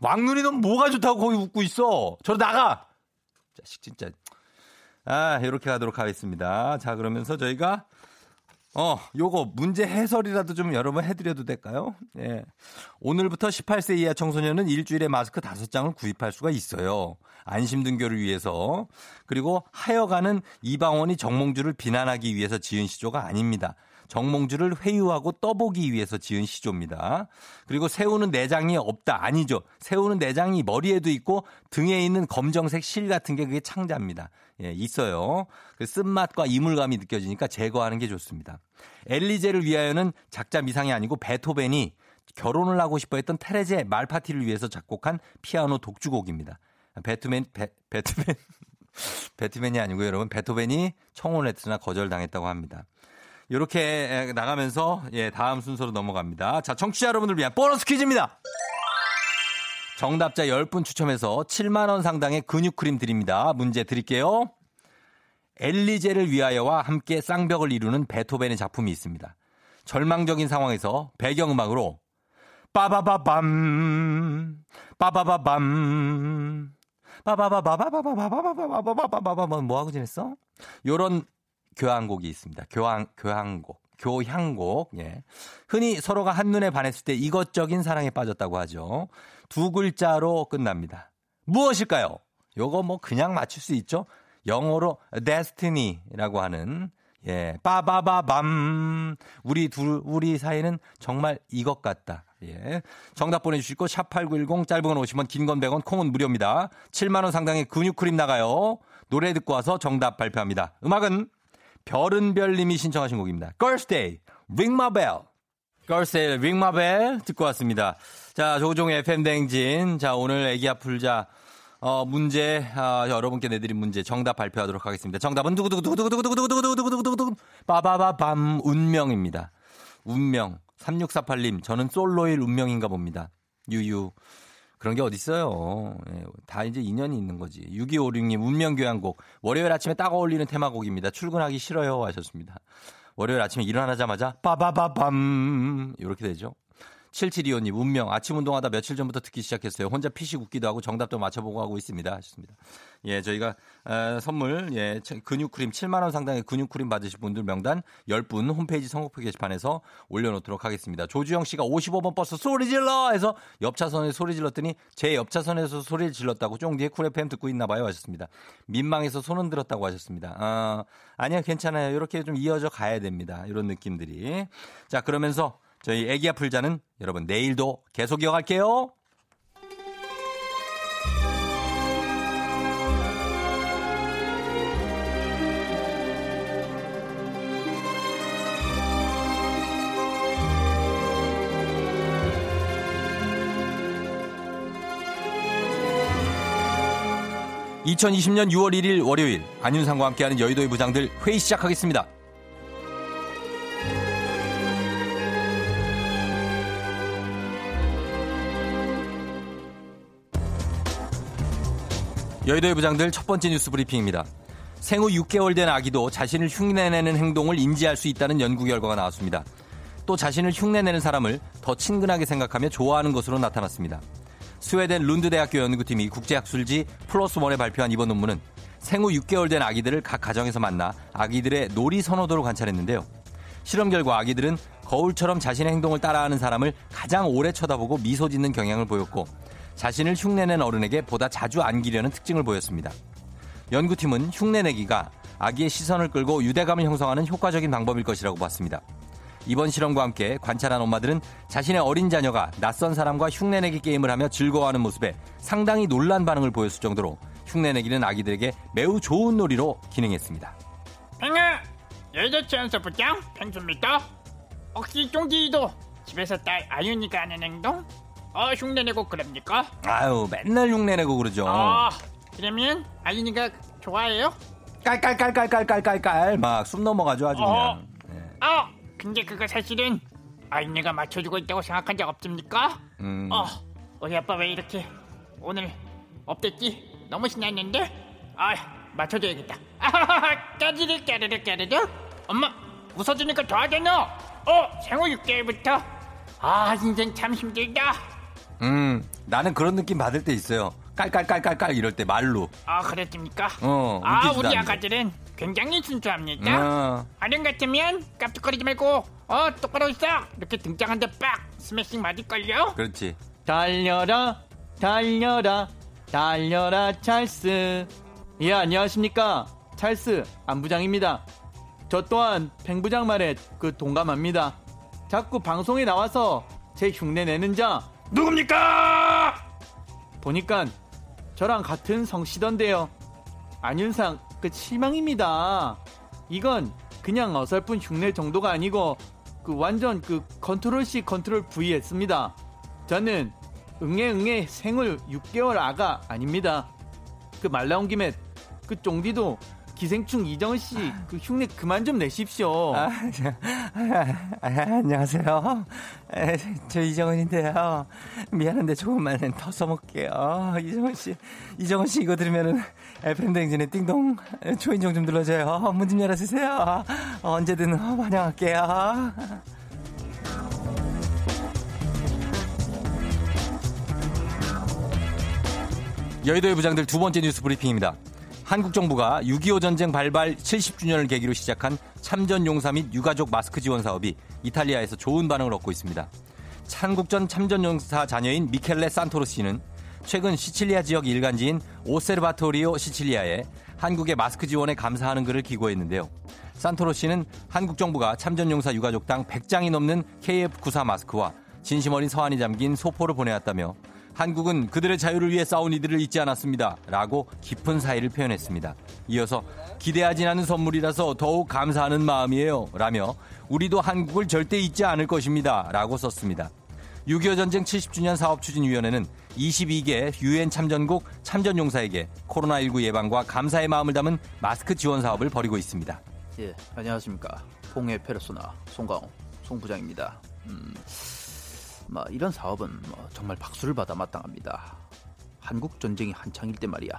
왕눈이 넌 뭐가 좋다고 거기 웃고 있어? 저로 나가! 자식, 진짜. 아, 이렇게 가도록 하겠습니다. 자, 그러면서 저희가 어, 요거 문제 해설이라도 좀 여러분 해드려도 될까요? 예. 오늘부터 18세 이하 청소년은 일주일에 마스크 5장을 구입할 수가 있어요. 안심 등교를 위해서. 그리고 하여가는 이방원이 정몽주를 비난하기 위해서 지은 시조가 아닙니다. 정몽주를 회유하고 떠보기 위해서 지은 시조입니다. 그리고 새우는 내장이 없다. 아니죠. 새우는 내장이 머리에도 있고 등에 있는 검정색 실 같은 게 그게 창자입니다. 예, 있어요. 그 쓴맛과 이물감이 느껴지니까 제거하는 게 좋습니다. 엘리제를 위하여는 작자 미상이 아니고 베토벤이 결혼을 하고 싶어 했던 테레제 말파티를 위해서 작곡한 피아노 독주곡입니다. 베트맨, 베, 베트맨, 베트맨이 아니고 여러분, 베토벤이 청혼했으나 거절당했다고 합니다. 이렇게 나가면서 예, 다음 순서로 넘어갑니다. 자, 청취자 여러분들 위한 보너스 퀴즈입니다. 정답자 10분 추첨해서 7만 원 상당의 근육 크림 드립니다. 문제 드릴게요. 엘리제를 위하여와 함께 쌍벽을 이루는 베토벤의 작품이 있습니다. 절망적인 상황에서 배경음악으로 빠바바밤 빠바바밤 빠바바바바바바바바바바바바바바바 뭐 하고 지냈어? 요런 교향곡이 있습니다. 교향 교향곡. 교향곡. 예. 흔히 서로가 한눈에 반했을 때 이것적인 사랑에 빠졌다고 하죠. 두 글자로 끝납니다. 무엇일까요? 요거 뭐 그냥 맞출 수 있죠. 영어로 destiny라고 하는 예, 빠바바밤. 우리 둘, 우리 사이는 정말 이것 같다. 예. 정답 보내주시고, 샵8910, 짧은 건 50원, 긴 건 100원, 콩은 무료입니다. 7만원 상당의 근육크림 나가요. 노래 듣고 와서 정답 발표합니다. 음악은 별은별님이 신청하신 곡입니다. Girls Day, Ring My Bell. Girls Day, Ring My Bell 듣고 왔습니다. 자, 조종의 FM댕진. 자, 오늘 애기 아플자. 어, 문제, 아, 여러분께 내드린 문제 정답 발표하도록 하겠습니다. 정답은 두구두구두구두구두구두구두구두구두구두구 빠바바밤 운명입니다. 운명. 3648님, 저는 솔로일 운명인가 봅니다. 유유. 그런 게 어딨어요. 예, 다 이제 인연이 있는 거지. 6256님, 운명교향곡. 월요일 아침에 딱 어울리는 테마곡입니다. 출근하기 싫어요. 하셨습니다. 월요일 아침에 일어나자마자 빠바바밤. 이렇게 되죠. 7725님, 운명. 아침 운동하다 며칠 전부터 듣기 시작했어요. 혼자 피식 웃기도 하고 정답도 맞춰보고 하고 있습니다. 하셨습니다. 예, 저희가, 어, 선물, 예, 근육 크림 7만 원 상당의 근육 크림 받으실 분들 명단 10분 홈페이지 선곡표 게시판에서 올려 놓도록 하겠습니다. 조주영 씨가 55번 버스 소리 질러! 해서 옆차선에 소리 질렀더니 제 옆차선에서 소리를 질렀다고 쫑디에 Cool FM 듣고 있나 봐요. 하셨습니다. 민망해서 손은 들었다고 하셨습니다. 아, 아니요, 괜찮아요. 이렇게 좀 이어져 가야 됩니다. 이런 느낌들이. 자, 그러면서 저희 애기야 풀자는 여러분 내일도 계속 이어갈게요. (2020년 6월 1일) 월요일 안윤상과 함께하는 여의도의 부장들 회의 시작하겠습니다. 여의도의 부장들 첫 번째 뉴스 브리핑입니다. 생후 6개월 된 아기도 자신을 흉내내는 행동을 인지할 수 있다는 연구 결과가 나왔습니다. 또 자신을 흉내내는 사람을 더 친근하게 생각하며 좋아하는 것으로 나타났습니다. 스웨덴 룬드 대학교 연구팀이 국제학술지 플러스 원에 발표한 이번 논문은 생후 6개월 된 아기들을 각 가정에서 만나 아기들의 놀이 선호도를 관찰했는데요. 실험 결과 아기들은 거울처럼 자신의 행동을 따라하는 사람을 가장 오래 쳐다보고 미소 짓는 경향을 보였고 자신을 흉내낸 어른에게 보다 자주 안기려는 특징을 보였습니다. 연구팀은 흉내내기가 아기의 시선을 끌고 유대감을 형성하는 효과적인 방법일 것이라고 봤습니다. 이번 실험과 함께 관찰한 엄마들은 자신의 어린 자녀가 낯선 사람과 흉내내기 게임을 하며 즐거워하는 모습에 상당히 놀란 반응을 보였을 정도로 흉내내기는 아기들에게 매우 좋은 놀이로 기능했습니다. 팽아, 여자치안서 부장 팽수입니다. 혹시 쫑디도 집에서 딸 아윤이가 하는 행동 어 흉내내고 그럽니까? 아유 맨날 흉내내고 그러죠. 아 그러면 아윤이가 좋아해요? 깔깔깔깔깔깔깔깔 막 숨 넘어가죠 아주 어. 그냥. 네. 아 근데 그거 사실은 아윤이가 맞춰주고 있다고 생각한 적 없습니까? 음. 어 우리 아빠 왜 이렇게 오늘 업됐지? 너무 신났는데? 아 맞춰줘야겠다. 아하하, 까르르 까르르 까르르. 엄마, 웃어주니까 더 하겠노. 어, 생후 6개월부터. 아, 인생 참 힘들다. 음, 나는 그런 느낌 받을 때 있어요. 깔깔깔깔깔 이럴 때 말로. 아, 그랬습니까? 어, 아, 우리. 아가들은 굉장히 순수합니다. 어, 아령 같으면 깜짝거리지 말고, 어, 똑바로 있어. 이렇게 등장한데 빡! 스매싱 맞을걸요? 그렇지. 달려라 달려라 달려라 찰스 예 안녕하십니까 찰스 안부장입니다 저 또한 팽부장 말에 그 동감합니다 자꾸 방송에 나와서 제 흉내 내는 자 누굽니까? 보니까 저랑 같은 성씨던데요. 안윤상 그 실망입니다. 이건 그냥 어설픈 흉내 정도가 아니고 그 완전 그 control C control V였습니다. 저는 응애 응애 생후 6개월 아가 아닙니다. 그 말 나온 김에 그 쫑디도 기생충 이정은 씨 그 흉내 그만 좀 내십시오. 아, 저, 아, 아, 안녕하세요. 에, 저 이정은인데요. 미안한데 조금만 더 써먹게요. 이정은 씨, 이정은 씨 이거 들으면은 FM 댕진의 띵동 초인종 좀 눌러줘요. 문 좀 열어주세요. 언제든 환영할게요. 여의도의 부장들 두 번째 뉴스 브리핑입니다. 한국 정부가 6.25 전쟁 발발 70주년을 계기로 시작한 참전 용사 및 유가족 마스크 지원 사업이 이탈리아에서 좋은 반응을 얻고 있습니다. 한국 전 참전 용사 자녀인 미켈레 산토로 씨는 최근 시칠리아 지역 일간지인 오세르바토리오 시칠리아에 한국의 마스크 지원에 감사하는 글을 기고했는데요. 산토로 씨는 한국 정부가 참전 용사 유가족당 100장이 넘는 KF94 마스크와 진심 어린 서한이 담긴 소포를 보내왔다며 한국은 그들의 자유를 위해 싸운 이들을 잊지 않았습니다. 라고 깊은 사의를 표현했습니다. 이어서 기대하진 않은 선물이라서 더욱 감사하는 마음이에요. 라며 우리도 한국을 절대 잊지 않을 것입니다. 라고 썼습니다. 6.25 전쟁 70주년 사업추진위원회는 22개 유엔 참전국 참전용사에게 코로나19 예방과 감사의 마음을 담은 마스크 지원 사업을 벌이고 있습니다. 예 안녕하십니까 홍해 페르소나 송강호 송 부장입니다. 음, 뭐 이런 사업은 뭐 정말 박수를 받아 마땅합니다. 한국 전쟁이 한창일 때 말이야.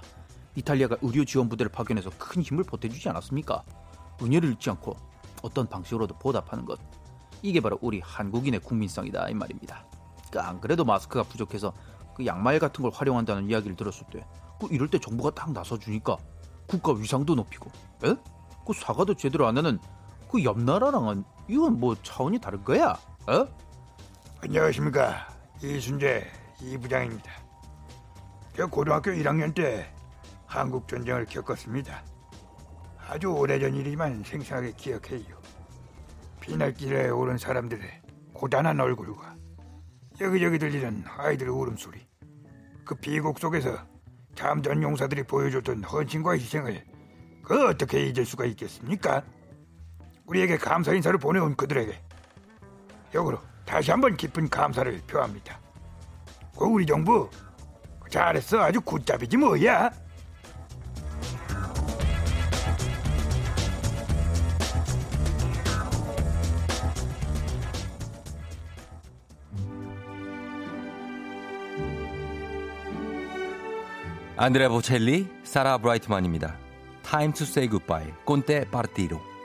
이탈리아가 의료 지원 부대를 파견해서 큰 힘을 보태주지 않았습니까? 은혜를 잊지 않고 어떤 방식으로도 보답하는 것. 이게 바로 우리 한국인의 국민성이다 이 말입니다. 그안 그래도 마스크가 부족해서 그 양말 같은 걸 활용한다는 이야기를 들었을 때, 그 이럴 때 정부가 딱 나서 주니까 국가 위상도 높이고, 에? 그 사과도 제대로 안 하는 그 옆 나라랑은 이건 뭐 차원이 다른 거야? 어? 안녕하십니까 이순재 이 부장입니다. 저 고등학교 1학년 때 한국 전쟁을 겪었습니다. 아주 오래전 일이지만 생생하게 기억해요. 비날길에 오른 사람들의 고단한 얼굴과 여기저기 들리는 아이들의 울음소리, 그 비곡 속에서 참전 용사들이 보여줬던 헌신과 희생을 그 어떻게 잊을 수가 있겠습니까? 우리에게 감사 인사를 보내온 그들에게 역으로 다시 한번 깊은 감사를 표합니다. 그 우리 정부 잘했어 아주 굿잡이지 뭐야. 안드레 보첼리, 사라 브라이트만입니다. Time to say goodbye. 꼰대 파르티로.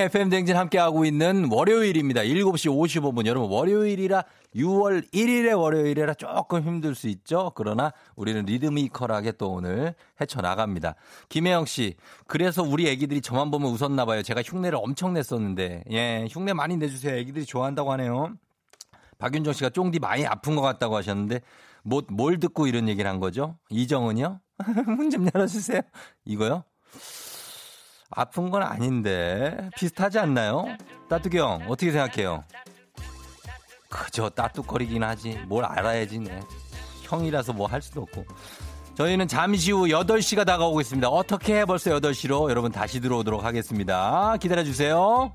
조우종의 FM 댕진 함께하고 있는 월요일입니다. 7시 55분. 여러분, 월요일이라 6월 1일의 월요일이라 조금 힘들 수 있죠? 그러나 우리는 리드미컬하게 또 오늘 헤쳐나갑니다. 김혜영 씨, 그래서 우리 애기들이 저만 보면 웃었나봐요. 제가 흉내를 엄청 냈었는데. 예, 흉내 많이 내주세요. 애기들이 좋아한다고 하네요. 박윤정 씨가 쫑디 많이 아픈 것 같다고 하셨는데, 뭐, 뭘 듣고 이런 얘기를 한 거죠? 이정은이요? 문 좀 열어주세요. 이거요? 아픈 건 아닌데 비슷하지 않나요? 따뚜기 형 어떻게 생각해요? 그저 따뚜거리긴 하지 뭘 알아야지 네. 형이라서 뭐 할 수도 없고 저희는 잠시 후 8시가 다가오고 있습니다. 어떻게 해 벌써 8시로 여러분 다시 들어오도록 하겠습니다. 기다려주세요.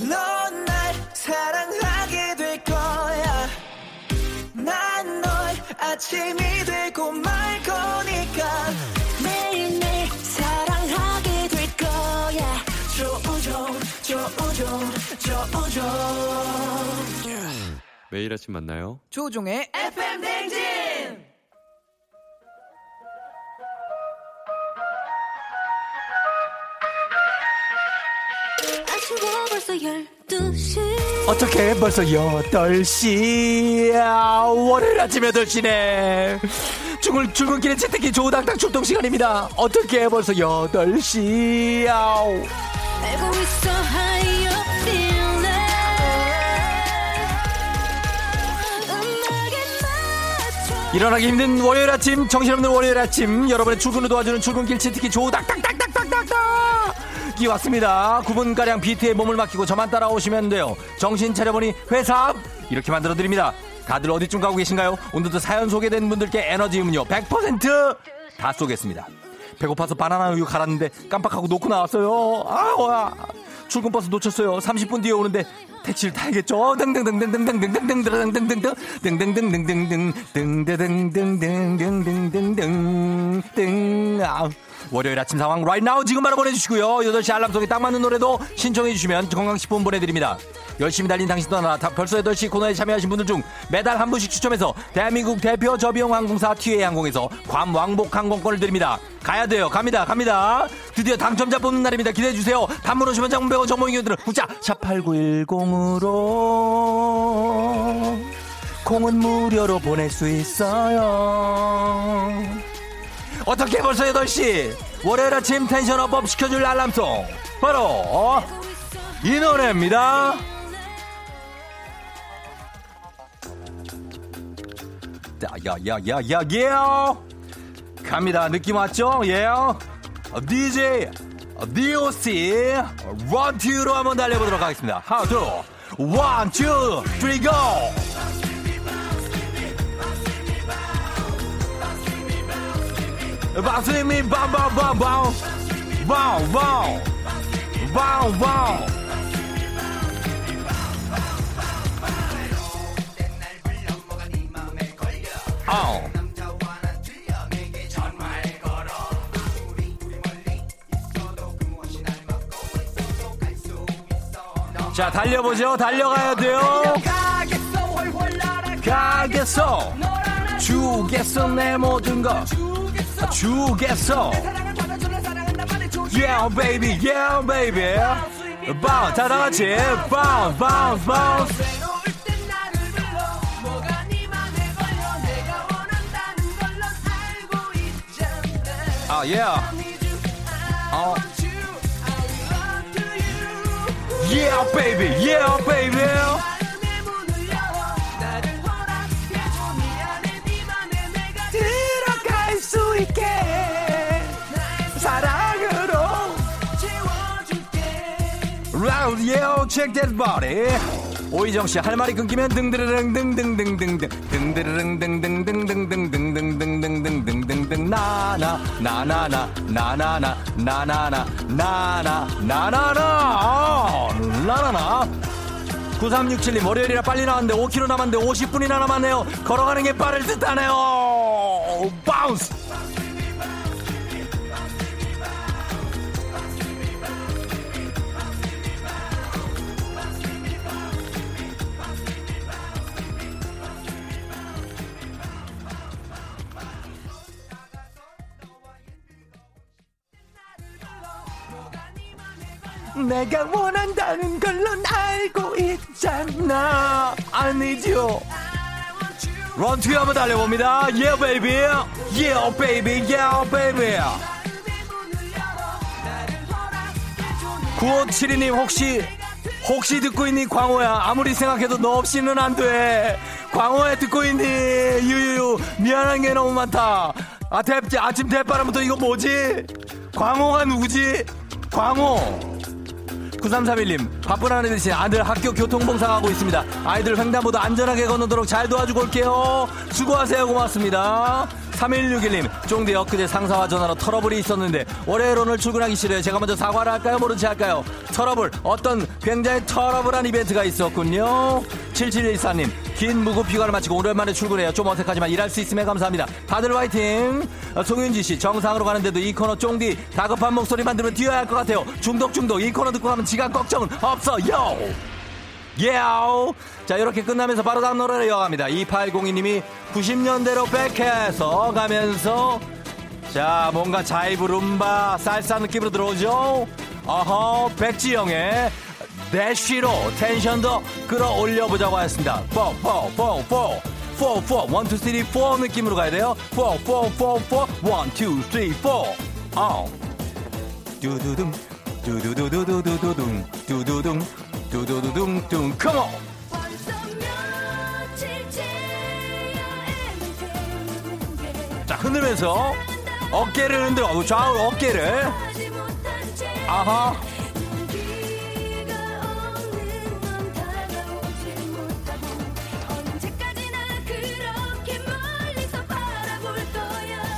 넌날 사랑하게 될 거야. 난널 아침이 되고 말 매일 아침 만나요. 조종의 FM 댕진! 아쉬워 벌써 12시 어떻게 벌써 8시야. 월요일 아침 8시네. 출근, 출근길에 채택기 조당당 출동 시간입니다. 어떻게 벌써 8시야. 알고 있어 you 일어나기 힘든 월요일 아침, 정신없는 월요일 아침, 여러분의 출근을 도와주는 출근길 치트키 조닥닥닥닥닥닥닥! 기 왔습니다. 9분가량 비트에 몸을 맡기고 저만 따라오시면 돼요. 정신 차려보니 회사 앞! 이렇게 만들어드립니다. 다들 어디쯤 가고 계신가요? 오늘도 사연 소개된 분들께 에너지 음료 100%다 쏘겠습니다. 배고파서 바나나 우유 갈았는데 깜빡하고 놓고 나왔어요. 아, 와. 출근 버스 놓쳤어요. 30분 뒤에 오는데 택시를 타야겠죠. 등등등등등등등등등등등등등등 등등등등등등 등등등등등등등등 아 월요일 아침 상황 right now 지금 바로 보내주시고요. 8시 알람송에 딱 맞는 노래도 신청해 주시면 건강식품 보내드립니다. 열심히 달린 당신 떠나 다 벌써 8시 코너에 참여하신 분들 중 매달 한 분씩 추첨해서 대한민국 대표 저비용 항공사 티웨이 항공에서 괌 왕복 항공권을 드립니다. 가야 돼요. 갑니다. 갑니다. 드디어 당첨자 뽑는 날입니다. 기대해 주세요. 단문 50원 장문 100원 정보 이용료 드는 문자 샵8910으로 콩은 무료로 보낼 수 있어요. 어떻게 벌써 8시? 월요일 아침 tension up up 시켜줄 알람송. 바로 이 노래입니다. 야야야야야 갑니다. 느낌 왔죠? 예 DJ DOC one two로 한번 달려보도록 하겠습니다. 하나 둘 one two three go 박수미 바바바바우 바우 바우 바우 바우 아우 자 달려보죠. 달려가야 돼요. 가겠어. 주겠어. 내 모든 것. 주겠어 Yeah baby yeah baby 바운 다 같이 바운 바운 바운 아 yeah 어 Yeah baby yeah baby Yeah check that body 오이정 씨 할 말이 끊기면 등드르릉 등등등등등 등드르릉 등등등등등등등등등등등등등 나나 나나나 나나나 나나나 나나 나나나 나나나 9367님 월요일이라 빨리 나왔는데 5km 남았는데 50분이나 남았네요 걸어가는 게 빠를 듯하네요 바운스 내가 원한다는 걸 넌 알고 있잖아. 아니죠 런투 한번 달려봅니다. Yeah baby. Yeah baby. Yeah baby. 9572님 혹시 혹시 듣고 있니 광호야? 아무리 생각해도 너 없이는 안돼. 광호야 듣고 있니? 유유유 미안한 게 너무 많다. 아 대, 아침 대바람부터 이거 뭐지? 광호가 누구지? 광호 9331님, 바쁜 하늘 대신 아들 학교 교통봉사하고 있습니다. 아이들 횡단보도 안전하게 건너도록 잘 도와주고 올게요. 수고하세요. 고맙습니다. 3161님, 쫑디 엊그제 상사와 전화로 터러블이 있었는데, 월요일 오늘 출근하기 싫어요. 제가 먼저 사과를 할까요? 모른 체 할까요? 터러블, 어떤 굉장히 터러블한 이벤트가 있었군요. 7714님, 긴 무급 휴가를 마치고 오랜만에 출근해요. 좀 어색하지만 일할 수 있음에 감사합니다. 다들 화이팅! 어, 송윤지 씨, 정상으로 가는데도 이 코너 쫑디 다급한 목소리만 들으면 뛰어야 할 것 같아요. 중독 중독, 이 코너 듣고 가면 지각 걱정은 없어요! 예아우! 자, 이렇게 끝나면서 바로 다음 노래를 이어갑니다. 2802님이 90년대로 백해서 가면서 자, 뭔가 자이브 룸바 살사 느낌으로 들어오죠? 어허, 백지영의 대쉬로 텐션 더 끌어올려보자고 하였습니다. 4, 4, 4, 4. 4, 4, 1, 2, 3, 4 느낌으로 가야 돼요. 4, 4, 4, 4, 1, 2, 3, 4. 어. 두두둥, 두두두두두두둥, 두두둥, 두두두둥둥, 며칠째야 애매해 자, 흔들면서 어깨를 흔들어. 좌우로 어깨를. 아하.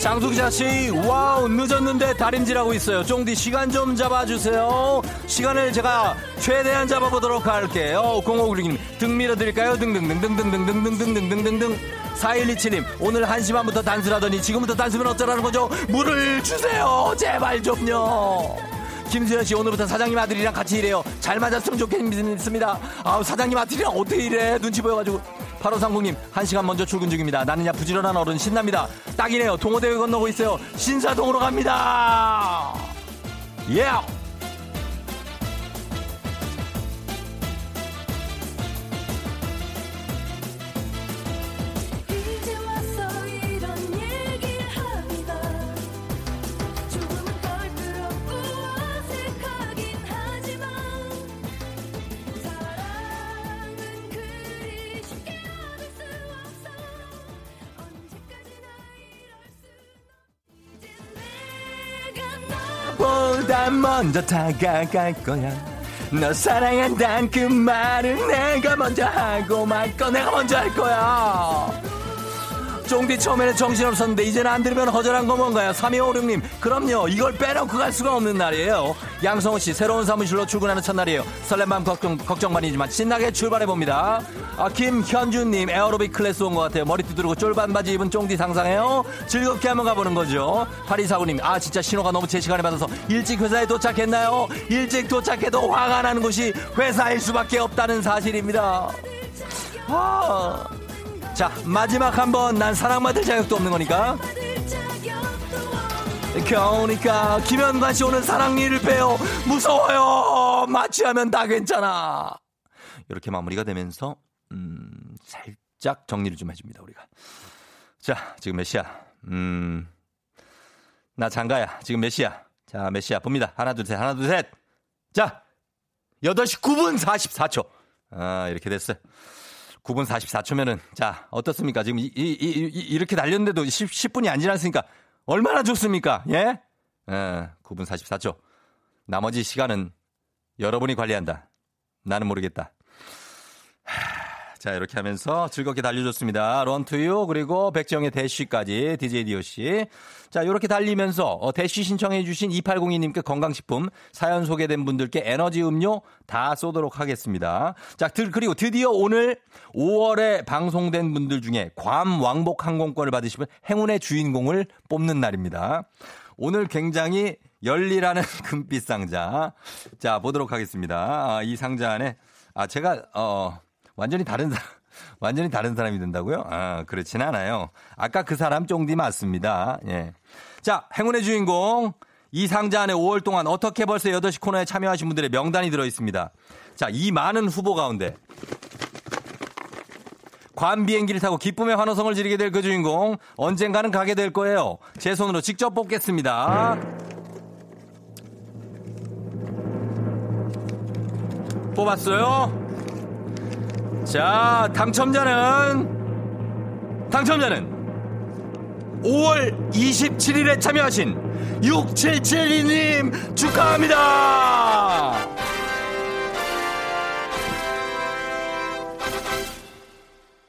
장수기자 씨, wow, 늦었는데 다림질하고 있어요. 쫑디 시간 좀 잡아주세요. 시간을 제가 최대한 잡아보도록 할게요. 0596님, 등 밀어드릴까요? 등등등등등등등등등등등등등. 4127님, 오늘 1시 반부터 단수라더니 지금부터 단수면 어쩌라는 거죠? 물을 주세요. 제발 좀요. 김수현 씨, 오늘부터 사장님 아들이랑 같이 일해요. 잘 맞았으면 좋겠습니다. 아우, 사장님 아들이랑 어떻게 일해? 눈치 보여가지고. 8530님, 한 시간 먼저 출근 중입니다. 나는야 부지런한 어른 신납니다. 딱이네요. 동호대회 건너고 있어요. 신사동으로 갑니다. 예! Yeah. 너 보다 먼저 다가갈 거야. 너 사랑한단 그 말을 내가 먼저 하고 말 거, 내가 먼저 할 거야. 쫑디 처음에는 정신없었는데 이제는 안 들으면 허전한 거 뭔가요? 3256님 그럼요 이걸 빼놓고 갈 수가 없는 날이에요 양성호 씨 새로운 사무실로 출근하는 첫날이에요. 설렘만 걱정, 걱정반이지만 신나게 출발해 봅니다. 아, 김현주님 에어로빅 클래스 온 것 같아요. 머리 두드리고 쫄반 바지 입은 쫑디 상상해요? 즐겁게 한번 가보는 거죠. 8249님 아 진짜 신호가 너무 제 시간에 받아서 일찍 회사에 도착했나요? 일찍 도착해도 화가 나는 곳이 회사일 수밖에 없다는 사실입니다. 아. 자 마지막 한번 난 사랑받을 자격도 없는 거니까 겨우니까 김현관 씨 오늘 사랑니를 빼요. 무서워요. 마취하면 다 괜찮아. 이렇게 마무리가 되면서 음 살짝 정리를 좀 해줍니다 우리가. 자 지금 몇 시야? 음 나 장가야. 지금 몇 시야? 자 몇 시야? 봅니다. 하나 둘 셋 하나 둘 셋 자 8시 9분 44초. 아 이렇게 됐어요. 9분 44초면은 자 어떻습니까? 지금 이, 이, 이, 렇게 달렸는데도 10, 분이 안 지났으니까 얼마나 좋습니까? 예? 예, 9분 44초. 나머지 시간은 여러분이 관리한다. 나는 모르겠다. 하, 자 이렇게 하면서 즐겁게 달려줬습니다. 런투유 그리고 백지영의 대쉬까지 DJ 디오씨. 자 이렇게 달리면서 어, 대쉬 신청해 주신 2802님께 건강식품 사연 소개된 분들께 에너지 음료 다 쏘도록 하겠습니다. 자 드, 그리고 드디어 오늘 5월에 방송된 분들 중에 괌 왕복 항공권을 받으시면 행운의 주인공을 뽑는 날입니다. 오늘 굉장히 열리라는 금빛 상자. 자 보도록 하겠습니다. 아, 이 상자 안에 아 제가 어 완전히 다른 사람, 완전히 다른 사람이 된다고요? 아, 그렇진 않아요. 아까 그 사람 쫑디 맞습니다. 예. 자, 행운의 주인공. 이 상자 안에 5월 동안 어떻게 벌써 8시 코너에 참여하신 분들의 명단이 들어 있습니다. 자, 이 많은 후보 가운데 관 비행기를 타고 기쁨의 환호성을 지르게 될 그 주인공 언젠가는 가게 될 거예요. 제 손으로 직접 뽑겠습니다. 뽑았어요. 자, 당첨자는 당첨자는 5월 27일에 참여하신 6772님 축하합니다.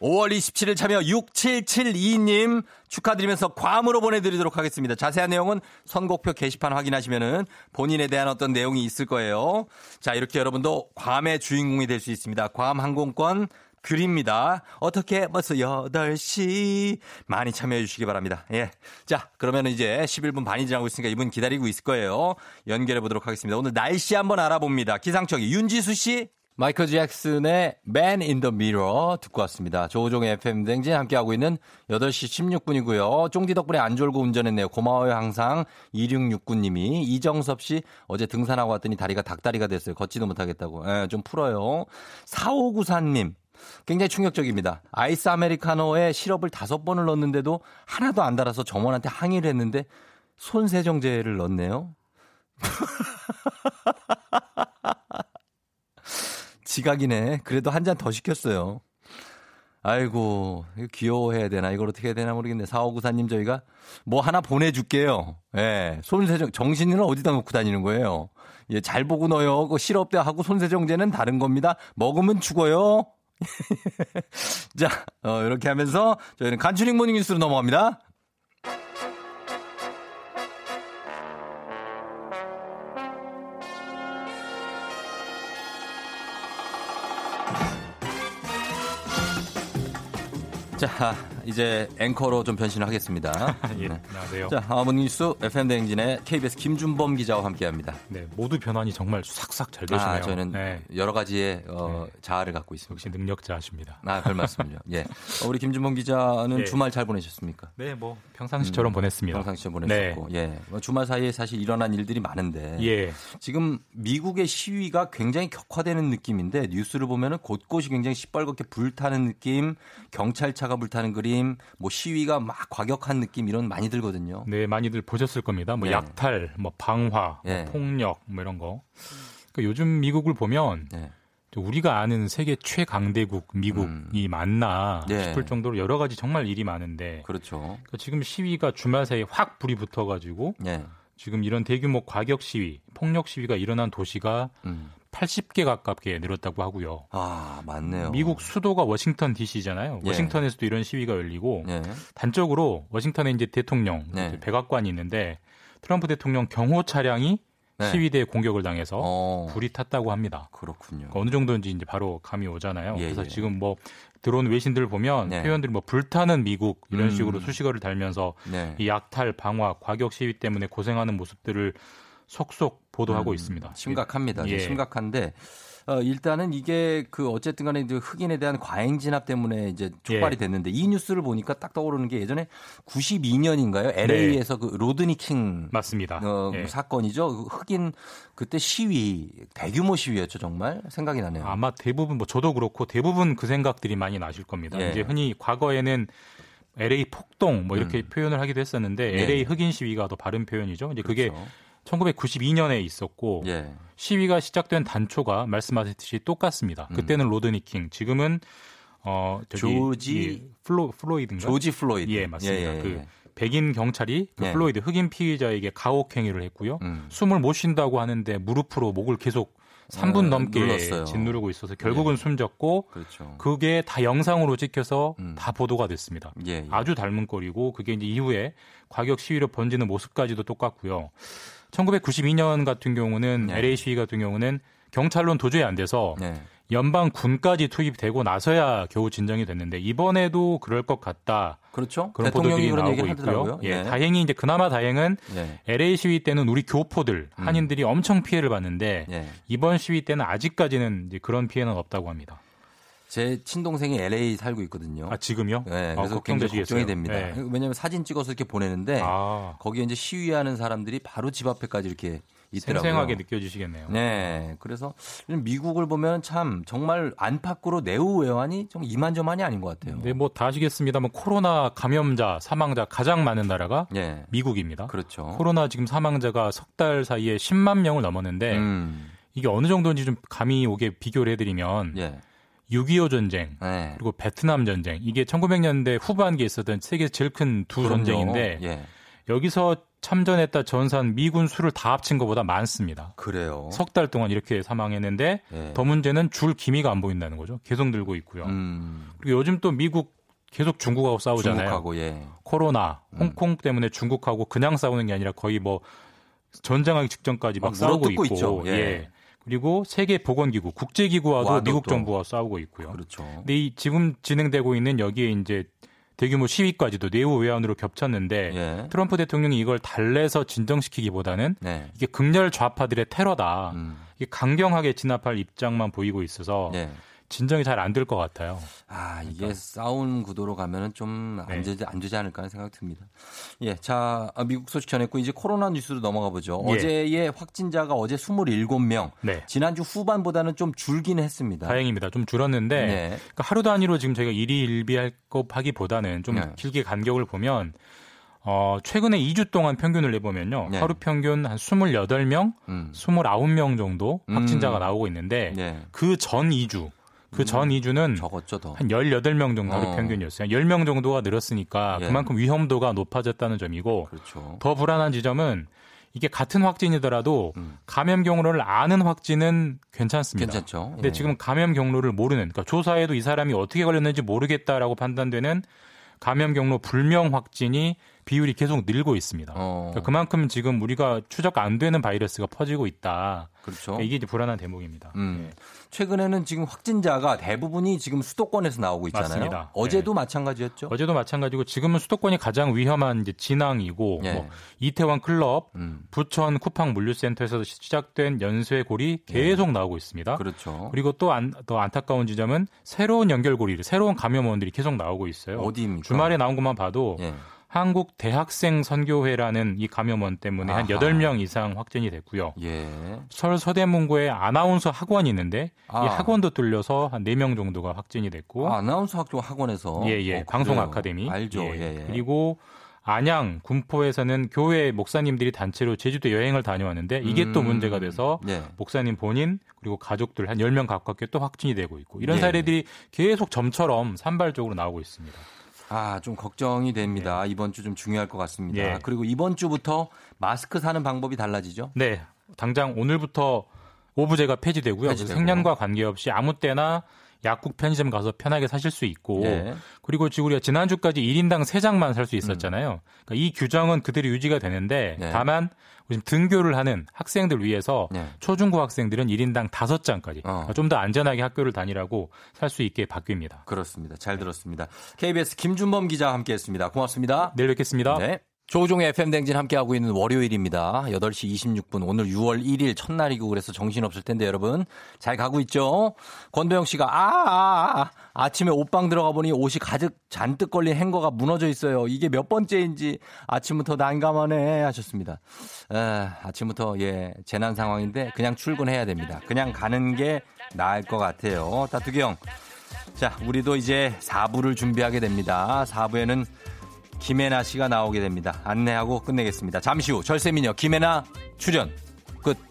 (5월 27일) 참여 (6772님) 축하드리면서 괌으로 보내드리도록 하겠습니다 자세한 내용은 선곡표 게시판 확인하시면은 본인에 대한 어떤 내용이 있을 거예요 자 이렇게 여러분도 괌의 주인공이 될 수 있습니다 괌 항공권 드립니다. 어떻게 벌써 8시 많이 참여해 주시기 바랍니다. 예. 자, 그러면 이제 11분 반이 지나고 있으니까 이분 기다리고 있을 거예요. 연결해 보도록 하겠습니다. 오늘 날씨 한번 알아봅니다. 기상청이 윤지수 씨. 마이클 잭슨의 Man in the Mirror 듣고 왔습니다. 조우종의 FM 댕진 함께하고 있는 8시 16분이고요. 쫑디 덕분에 안 졸고 운전했네요. 고마워요 항상 2669님이 이정섭 씨 어제 등산하고 왔더니 다리가 닭다리가 됐어요. 걷지도 못하겠다고. 예, 좀 풀어요. 4594님 굉장히 충격적입니다. 아이스 아메리카노에 시럽을 다섯 번을 넣었는데도 하나도 안 달아서 점원한테 항의를 했는데 손세정제를 넣었네요. 지각이네. 그래도 한 잔 더 시켰어요. 아이고, 귀여워해야 되나? 이걸 어떻게 해야 되나 모르겠네. 4594님 저희가 뭐 하나 보내줄게요. 예. 손세정, 정신은 어디다 놓고 다니는 거예요? 예, 잘 보고 넣어요. 그 시럽대 하고 손세정제는 다른 겁니다. 먹으면 죽어요. 자, 어, 이렇게 하면서 저희는 간추린 모닝 뉴스로 넘어갑니다. 자, 이제 앵커로 좀 변신을 하겠습니다. 예, 네. 안녕하세요. 자, 아무 뉴스 FM 대행진의 KBS 김준범 기자와 함께합니다. 네, 모두 변환이 정말 싹싹 잘 되시네요. 아, 저는 네, 여러 가지의 어, 자아를 갖고 있습니다. 역시 능력자십니다. 아, 별 말씀을요. 예. 어, 우리 김준범 기자는 예. 주말 잘 보내셨습니까? 네, 뭐 평상시처럼 보냈습니다. 음, 평상시에 보냈었고, 예. 뭐 주말 사이에 사실 일어난 일들이 많은데, 예, 지금 미국의 시위가 굉장히 격화되는 느낌인데 뉴스를 보면은 곳곳이 굉장히 시뻘겋게 불타는 느낌, 경찰차가 불타는 그림, 뭐 시위가 막 과격한 느낌 이런 많이 들거든요. 네 많이들 보셨을 겁니다. 뭐 네. 약탈, 뭐 방화, 예. 뭐 폭력, 뭐 이런 거. 그러니까 요즘 미국을 보면 네. 우리가 아는 세계 최강대국 미국이 맞나 예. 싶을 정도로 여러 가지 정말 일이 많은데 그렇죠. 그러니까 지금 시위가 주말 사이에 확 불이 붙어가지고 예. 지금 이런 대규모 과격 시위, 폭력 시위가 일어난 도시가 음. 80개 가깝게 늘었다고 하고요. 아, 맞네요. 미국 수도가 워싱턴 DC잖아요. 예. 워싱턴에서도 이런 시위가 열리고 예. 단적으로 워싱턴에 이제 대통령 네. 이제 백악관이 있는데 트럼프 대통령 경호 차량이 네. 시위대에 공격을 당해서 어. 불이 탔다고 합니다. 그렇군요. 그러니까 어느 정도인지 이제 바로 감이 오잖아요. 예, 그래서 예. 지금 뭐 들어온 외신들 보면 네. 표현들이 뭐 불타는 미국 이런 음. 식으로 수식어를 달면서 네. 이 약탈, 방화, 과격 시위 때문에 고생하는 모습들을 속속 보도하고 음, 있습니다. 심각합니다. 예. 심각한데 어, 일단은 이게 그 어쨌든 간에 이제 흑인에 대한 과잉 진압 때문에 이제 촉발이 예. 됐는데 이 뉴스를 보니까 딱 떠오르는 게 예전에 92년인가요? LA에서 그 로드니 킹 맞습니다. 어, 예. 사건이죠. 그 흑인 그때 시위 대규모 시위였죠, 정말 생각이 나네요. 아마 대부분 뭐 저도 그렇고 대부분 그 생각들이 많이 나실 겁니다. 예. 이제 흔히 과거에는 LA 폭동 뭐 이렇게 음. 표현을 하기도 했었는데 예. LA 흑인 시위가 더 바른 표현이죠. 이제 그게 그렇죠. 1992년에 있었고 예. 시위가 시작된 단초가 말씀하셨듯이 똑같습니다. 음. 그때는 로드니 킹, 지금은 어 저기 조지- 이 플로 플로이드인가? 조지 플로이드. 예, 맞습니다. 예, 예, 그 예. 백인 경찰이 그 예. 플로이드 흑인 피의자에게 가혹 행위를 했고요. 음. 숨을 못 쉰다고 하는데 무릎으로 목을 계속 3분 어, 넘게 눌렀어요. 짓누르고 있어서 결국은 숨졌고 그렇죠. 그게 다 영상으로 찍혀서 음. 다 보도가 됐습니다. 예, 예. 아주 닮은 꼴이고 그게 이제 이후에 과격 시위로 번지는 모습까지도 똑같고요. 1992년 같은 경우는 네. LA 시위 같은 경우는 경찰로는 도저히 안 돼서 네. 연방 군까지 투입되고 나서야 겨우 진정이 됐는데 이번에도 그럴 것 같다. 그렇죠. 그런 대통령이 보도들이 그런 나오고 얘기 있고요. 예, 다행히 이제 그나마 다행은 예. LA 시위 때는 우리 교포들 음. 한인들이 엄청 피해를 봤는데 예. 이번 시위 때는 아직까지는 그런 피해는 없다고 합니다. 제 친동생이 LA 살고 있거든요. 아 지금요? 네, 아, 그래서 굉장히 걱정되시겠어요. 걱정이 됩니다. 네. 왜냐하면 사진 찍어서 이렇게 보내는데 아, 거기에 이제 시위하는 사람들이 바로 집 앞에까지 이렇게 있더라고요. 생생하게 느껴지시겠네요. 네, 그래서 미국을 보면 참 정말 안팎으로 내후 외환이 좀 이만저만이 아닌 것 같아요. 네, 뭐 다 아시겠습니다만 코로나 감염자, 사망자 가장 많은 나라가 예, 미국입니다. 그렇죠. 코로나 지금 사망자가 석 달 사이에 10만 명을 넘었는데 음, 이게 어느 정도인지 좀 감이 오게 비교를 해드리면 예, 6.25 전쟁 네. 그리고 베트남 전쟁 이게 1900년대 후반기에 있었던 세계 제일 큰 두. 전쟁인데 예, 여기서 참전했다 전사한 미군 수를 다 합친 것보다 많습니다. 그래요. 석 달 동안 이렇게 사망했는데 예. 더 문제는 줄 기미가 안 보인다는 거죠. 계속 늘고 있고요. 음, 그리고 요즘 또 미국 계속 중국하고 싸우잖아요. 중국하고 예, 코로나, 음. 홍콩 때문에 중국하고 그냥 싸우는 게 아니라 거의 뭐 전쟁하기 직전까지 막 막 싸우고 있고, 있죠. 예. 그리고 세계 보건기구, 국제기구와도 와도 미국 또. 정부와 싸우고 있고요. 그렇죠. 근데 이 지금 진행되고 있는 여기에 이제 대규모 시위까지도 내후 외환으로 겹쳤는데 예, 트럼프 대통령이 이걸 달래서 진정시키기보다는 네, 이게 극렬 좌파들의 테러다. 음, 이게 강경하게 진압할 입장만 보이고 있어서 예. 진정이 잘 안 될 것 같아요. 아, 이게 싸운 구도로 가면은 좀안 네. 되지, 안 되지 않을까 하는 생각이 듭니다. 예, 자, 아, 미국 소식 전했고, 이제 코로나 뉴스로 넘어가 보죠. 예. 어제의 확진자가 어제 27명, 네. 지난주 후반보다는 좀 줄긴 했습니다. 다행입니다. 좀 줄었는데 네. 그러니까 하루 단위로 지금 저희가 일희일비할 법하기보다는 좀 네. 길게 간격을 보면 어, 최근에 2주 동안 평균을 내보면요. 네. 하루 평균 한 28명, 음. 29명 정도 확진자가 음. 나오고 있는데 네. 그전 2주, 그전 2주는 적었죠, 더. 한 18명 정도 하루 어. 평균이었어요. 10명 정도가 늘었으니까 예. 그만큼 위험도가 높아졌다는 점이고 그렇죠. 더 불안한 지점은 이게 같은 확진이더라도 음. 감염 경로를 아는 확진은 괜찮습니다. 괜찮죠. 근데 예. 지금 감염 경로를 모르는, 그러니까 조사에도 이 사람이 어떻게 걸렸는지 모르겠다라고 판단되는 감염 경로 불명 확진이 비율이 계속 늘고 있습니다. 어, 그러니까 그만큼 지금 우리가 추적 안 되는 바이러스가 퍼지고 있다. 그렇죠. 그러니까 이게 이제 불안한 대목입니다. 음. 예. 최근에는 지금 확진자가 대부분이 지금 수도권에서 나오고 있잖아요. 맞습니다. 어제도 네. 마찬가지였죠. 어제도 마찬가지고 지금은 수도권이 가장 위험한 이제 진앙이고 예. 뭐 이태원 클럽, 음. 부천 쿠팡 물류센터에서 시작된 연쇄고리 계속 나오고 있습니다. 예. 그렇죠. 그리고 또 안, 더 안타까운 지점은 새로운 연결고리, 새로운 감염원들이 계속 나오고 있어요. 어디입니까? 주말에 나온 것만 봐도 예. 한국 대학생 선교회라는 이 감염원 때문에 한 아하. 8명 이상 확진이 됐고요. 예. 서울 서대문구에 아나운서 학원이 있는데 아. 이 학원도 뚫려서 한 4명 정도가 확진이 됐고 아, 아나운서 학교 학원에서 예, 예. 어, 방송 그래요. 아카데미. 알죠. 예. 예, 예. 그리고 안양, 군포에서는 교회 목사님들이 단체로 제주도 여행을 다녀왔는데 이게 또 음. 문제가 돼서 예. 목사님 본인 그리고 가족들 한 10명 가깝게 또 확진이 되고 있고 이런 예. 사례들이 계속 점처럼 산발적으로 나오고 있습니다. 아, 좀 걱정이 됩니다. 이번 주 좀 중요할 것 같습니다. 예. 그리고 이번 주부터 마스크 사는 방법이 달라지죠? 네. 당장 오늘부터 오부제가 폐지되고요. 폐지되고. 생년과 관계없이 아무 때나 약국 편의점 가서 편하게 사실 수 있고 예. 그리고 지금 우리가 지난주까지 1인당 3장만 살 수 있었잖아요. 그러니까 이 규정은 그대로 유지가 되는데 네. 다만 지금 등교를 하는 학생들 위해서 네. 초중고 학생들은 1인당 5장까지 어. 좀더 안전하게 학교를 다니라고 살 수 있게 바뀝니다. 그렇습니다. 잘 들었습니다. KBS 김준범 기자 함께 했습니다. 고맙습니다. 내일 뵙겠습니다. 네. 조종의 FM 댕진 함께하고 있는 월요일입니다. 8시 26분. 오늘 6월 1일 첫날이고 그래서 정신없을 텐데 여러분. 잘 가고 있죠? 권도영 씨가 아, 아, 아, 아 침에 옷방 들어가 보니 옷이 가득 잔뜩 걸린 행거가 무너져 있어요. 이게 몇 번째인지 아침부터 난감하네 하셨습니다. 아, 아침부터 예, 재난 상황인데 그냥 출근해야 됩니다. 그냥 가는 게 나을 것 같아요. 다투기 형. 자, 우리도 이제 4부를 준비하게 됩니다. 4부에는 김혜나 씨가 나오게 됩니다. 안내하고 끝내겠습니다. 잠시 후 절세미녀 김혜나 출연 끝.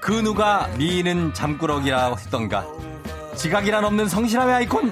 그 누가 미인은 잠꾸러기라 했던가. 지각이란 없는 성실함의 아이콘.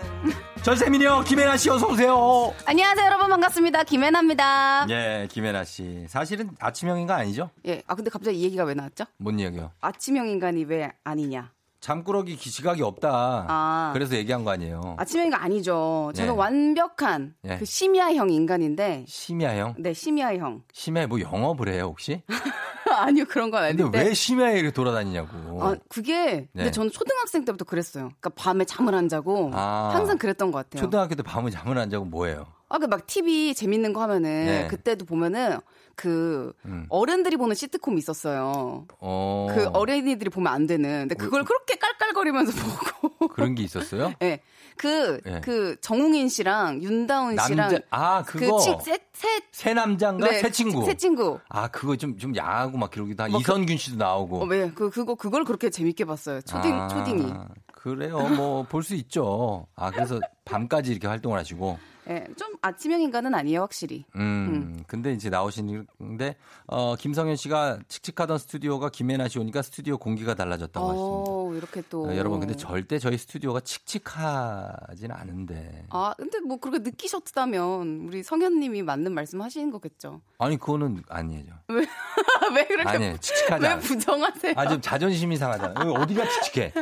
전세민이요, 김혜나 씨 어서 오세요. 안녕하세요, 여러분 반갑습니다. 김혜나입니다. 예, 김혜나 씨. 사실은 아침형 인간 아니죠? 예, 아 근데 갑자기 이 얘기가 왜 나왔죠? 뭔 얘기요? 아침형 인간이 왜 아니냐? 잠꾸러기 기- 지각이 없다. 아. 그래서 얘기한 거 아니에요. 아침형 인간 아니죠. 저는 예. 완벽한 예. 그 심야형 인간인데, 심야형? 네 심야형. 심야에 뭐 영업을 해요, 혹시? 아니요 그런 건 근데 아닌데. 왜 심야에 이렇게 돌아다니냐고. 아, 그게 근데 네. 저는 초등학생 때부터 그랬어요. 그러니까 밤에 잠을 안 자고 아. 항상 그랬던 것 같아요. 초등학교 때 밤을 잠을 안 자고 뭐예요? 아, 그막 TV 재밌는 거 하면은 네. 그때도 보면은 그 음. 어른들이 보는 시트콤 있었어요. 어. 그 어린이들이 보면 안 되는. 근데 그걸 그렇게 깔깔거리면서 보고. 그런 게 있었어요? 예. 그, 예. 그, 정웅인 씨랑 윤다운 씨랑. 남자, 아, 그거. 그 치, 새, 새, 새 남자인가? 네, 새 친구. 새 친구. 아, 그거 좀, 좀 야하고 막 그러기도 하고. 뭐 그- 이선균 씨도 나오고. 어, 왜, 그, 그거, 그걸 그렇게 재밌게 봤어요. 초딩, 아, 초딩이. 그래요. 뭐, 볼 수 있죠. 아, 그래서 밤까지 이렇게 활동을 하시고. 예, 좀 아침형 인간은 아니에요, 확실히. 음, 근데 이제 나오시는데, 어, 김성현 씨가 칙칙하던 스튜디오가 김혜나 씨 오니까 스튜디오 공기가 달라졌다고 하셨습니다. 어, 이렇게 또. 어, 여러분, 근데 절대 저희 스튜디오가 칙칙하진 않은데. 아, 근데 뭐 그렇게 느끼셨다면 우리 성현 님이 맞는 말씀 하시는 거겠죠. 아니, 그거는 아니에요. 왜 그렇게 아니에요. 칙칙하지 왜 않아요. 부정하세요? 아, 좀 자존심이 상하잖아. 여기 어디가 칙칙해?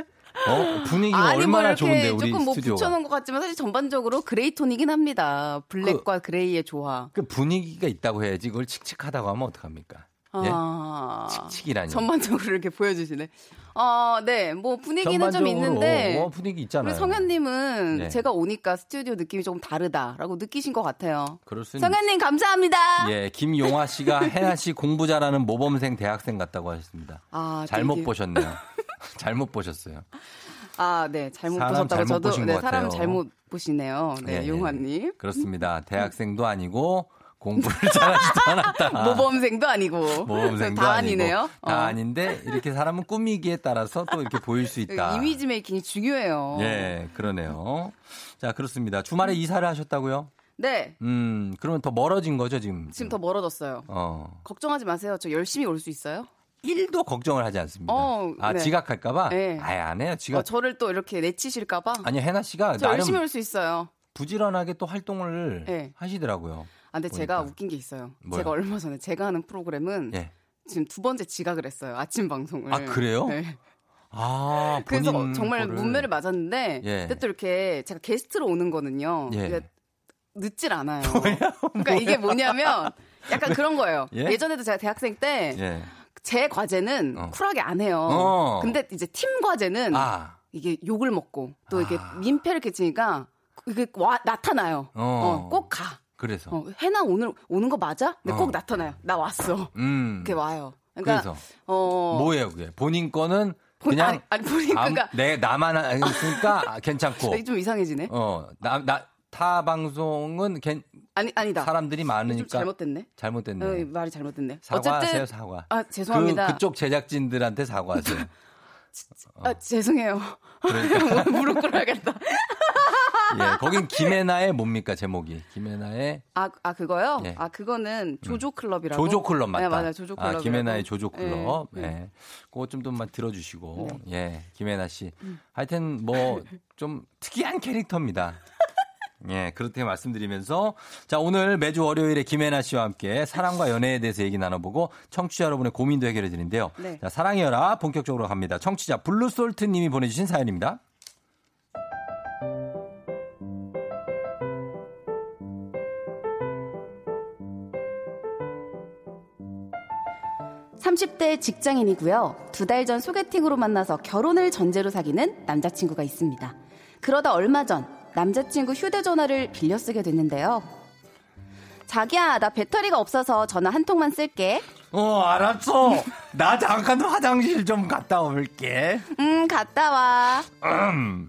어? 분위기가 아니, 얼마나 뭐 좋은데, 우리 조금 뭐 스튜디오가. 붙여놓은 것 같지만 사실 전반적으로 gray 톤이긴 합니다. black과 gray의 조화. 그 분위기가 있다고 해야지 그걸 칙칙하다고 하면 어떡합니까? 예? 아, 칙칙이라니. 전반적으로 이렇게 보여주시네. 아, 네, 뭐 분위기는 좀 있는데 어, 분위기 있잖아요. 우리 성현님은 네. 제가 오니까 스튜디오 느낌이 조금 다르다라고 느끼신 것 같아요. 그럴 수 성현님 감사합니다. 예, 김용화 씨가 혜나 씨 공부 잘하는 모범생 대학생 같다고 하셨습니다. 아, 잘못 되게- 보셨네요. 잘못 보셨어요. 아, 네, 잘못 보셨다고 저도 보신 네, 것 사람. 잘못 보시네요. 네, 예, 예. 용화님. 그렇습니다. 대학생도 아니고 공부를 잘하지도 않았다. 모범생도 아니고 모범생도 다 아니고, 아니네요. 다 어. 아닌데 이렇게 사람은 꾸미기에 따라서 또 이렇게 보일 수 있다. 이미지 메이킹이 중요해요. 예, 그러네요. 자, 그렇습니다. 주말에 이사를 하셨다고요? 네, 음, 그러면 더 멀어진 거죠, 지금? 지금 더 멀어졌어요. 어. 걱정하지 마세요. 저 열심히 올 수 있어요. 1도 걱정을 하지 않습니다. 어, 아, 네. 지각할까봐? 네. 아예 안 해요. 지각. 어, 저를 또 이렇게 내치실까봐. 아니, 혜나 씨가 저 열심히 올 수 있어요. 부지런하게 또 활동을 네. 하시더라고요. 아, 근데 제가 보니까. 웃긴 게 있어요. 뭐요? 제가 얼마 전에 제가 하는 프로그램은 예. 지금 두 번째 지각을 했어요. 아침 방송을. 아, 그래요? 네. 아, 그래서 정말 거를. 문매를 맞았는데 예. 근데 또 이렇게 제가 게스트로 오는 거는요. 예. 이게 늦질 않아요. 그러니까 이게 뭐냐면 약간 그런 거예요. 예? 예? 전에도 제가 대학생 때 제 예. 과제는 어. 쿨하게 안 해요. 어. 근데 이제 팀 과제는 아, 이게 욕을 먹고 또 이게 아. 민폐를 끼치니까 이게 와 나타나요. 어. 어, 꼭 가. 그래서. 어, 해나 오늘 오는 거 맞아? 근데 어. 꼭 나타나요. 나 왔어. 음. 이렇게 와요. 그러니까 그래서 어 뭐예요, 그게? 본인 거는 본- 그냥 아니, 아니, 본인 거가- 내 나만 했으니까 괜찮고. 좀 이상해지네. 어, 나, 나, 타 방송은 괜, 아니 아니다. 사람들이 좀 많으니까. 잘못됐네. 잘못됐네. 어, 말이 잘못됐네. 사과하세요, 어쨌든 사과. 아 죄송합니다. 그, 그쪽 제작진들한테 사과하세요. 아 죄송해요. 그러니까. 무릎 꿇어야겠다. 예, 거긴 김혜나의 뭡니까, 제목이. 김혜나의 아, 아 그거요? 예. 아 그거는 조조 클럽이라고. 조조 클럽 맞다. 네, 맞아요. 조조 클럽. 아, 김혜나의 조조 클럽. 예. 네. 그거 좀더만 들어주시고. 네. 예, 김혜나 씨. 음. 하여튼 뭐 좀 특이한 캐릭터입니다. 예, 그렇게 말씀드리면서 자, 오늘 매주 월요일에 김혜나 씨와 함께 사랑과 연애에 대해서 얘기 나눠보고 청취자 여러분의 고민도 해결해 드리는데요. 네. 자, 사랑이여라 본격적으로 갑니다. 청취자 블루솔트 님이 보내주신 사연입니다. 30대 직장인이고요. 두 달 전 소개팅으로 만나서 결혼을 전제로 사귀는 남자친구가 있습니다. 그러다 얼마 전 남자친구 휴대전화를 빌려 쓰게 됐는데요. 자기야, 나 배터리가 없어서 전화 한 통만 쓸게. 어, 알았어. 나 잠깐 화장실 좀 갔다 올게. 음, 갔다 와. 음.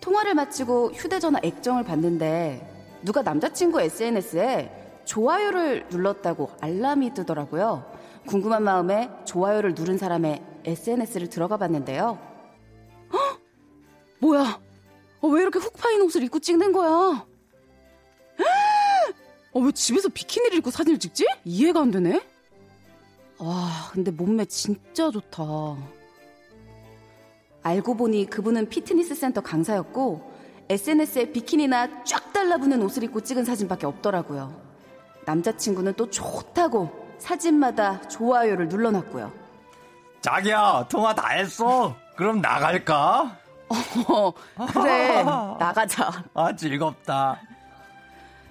통화를 마치고 휴대전화 액정을 봤는데 누가 남자친구 SNS에 좋아요를 눌렀다고 알람이 뜨더라고요. 궁금한 마음에 좋아요를 누른 사람의 SNS를 들어가 봤는데요. 헉! 뭐야? 어, 왜 이렇게 훅 파인 옷을 입고 찍는 거야? 어, 왜 집에서 비키니를 입고 사진을 찍지? 이해가 안 되네. 와, 근데 몸매 진짜 좋다. 알고 보니 그분은 피트니스 센터 강사였고 SNS에 비키니나 쫙 달라붙는 옷을 입고 찍은 사진밖에 없더라고요. 남자친구는 또 좋다고 사진마다 좋아요를 눌러놨고요. 자기야, 통화 다 했어. 그럼 나갈까? 어, 그래, 나가자. 아, 즐겁다.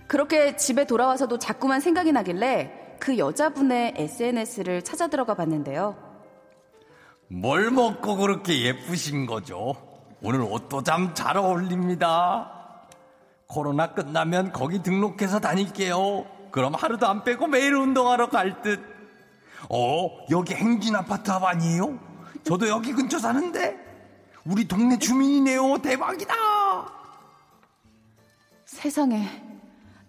그렇게 집에 돌아와서도 자꾸만 생각이 나길래 그 여자분의 SNS를 찾아 들어가 봤는데요. 뭘 먹고 그렇게 예쁘신 거죠? 오늘 옷도 참 잘 어울립니다. 코로나 끝나면 거기 등록해서 다닐게요. 그럼 하루도 안 빼고 매일 운동하러 갈 듯. 어, 여기 행진 아파트 앞 아니에요? 저도 여기 근처 사는데. 우리 동네 주민이네요. 대박이다. 세상에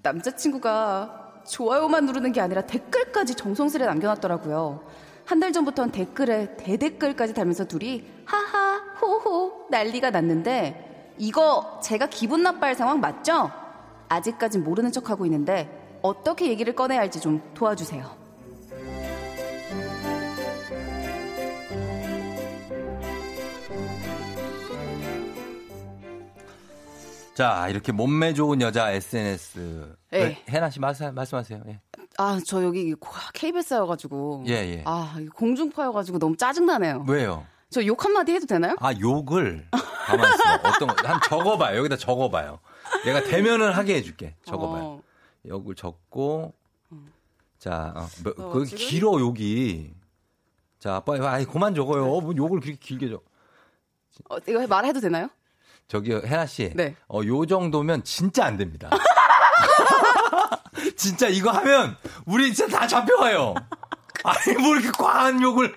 남자친구가 좋아요만 누르는 게 아니라 댓글까지 정성스레 남겨놨더라고요. 한 달 전부터는 댓글에 대댓글까지 달면서 둘이 하하 호호 난리가 났는데 이거 제가 기분 나빠할 상황 맞죠? 아직까진 모르는 척하고 있는데 어떻게 얘기를 꺼내야 할지 좀 도와주세요. 자, 이렇게 몸매 좋은 여자 SNS. 예. 네, 해나 씨 말씀, 말씀하세요. 예. 아 저 여기 KBS여가지고 예, 예. 아 공중파여가지고 너무 짜증나네요. 왜요? 저 욕 한마디 해도 되나요? 아, 욕을. 가만 있어. 어떤 거. 한 적어봐요. 여기다 적어봐요. 내가 대면을 하게 해줄게. 적어봐요. 어. 욕을 적고. 자, 어, 뭐, 어, 지금? 길어, 욕이. 자, 빨리, 아이, 그만 적어요. 뭐 욕을 그렇게 길게 적. 어, 이거 말해도 되나요? 저기, 혜나 씨. 네. 어, 요 정도면 진짜 안 됩니다. 진짜 이거 하면, 우리 진짜 다 잡혀가요. 아니, 뭐 이렇게 과한 욕을,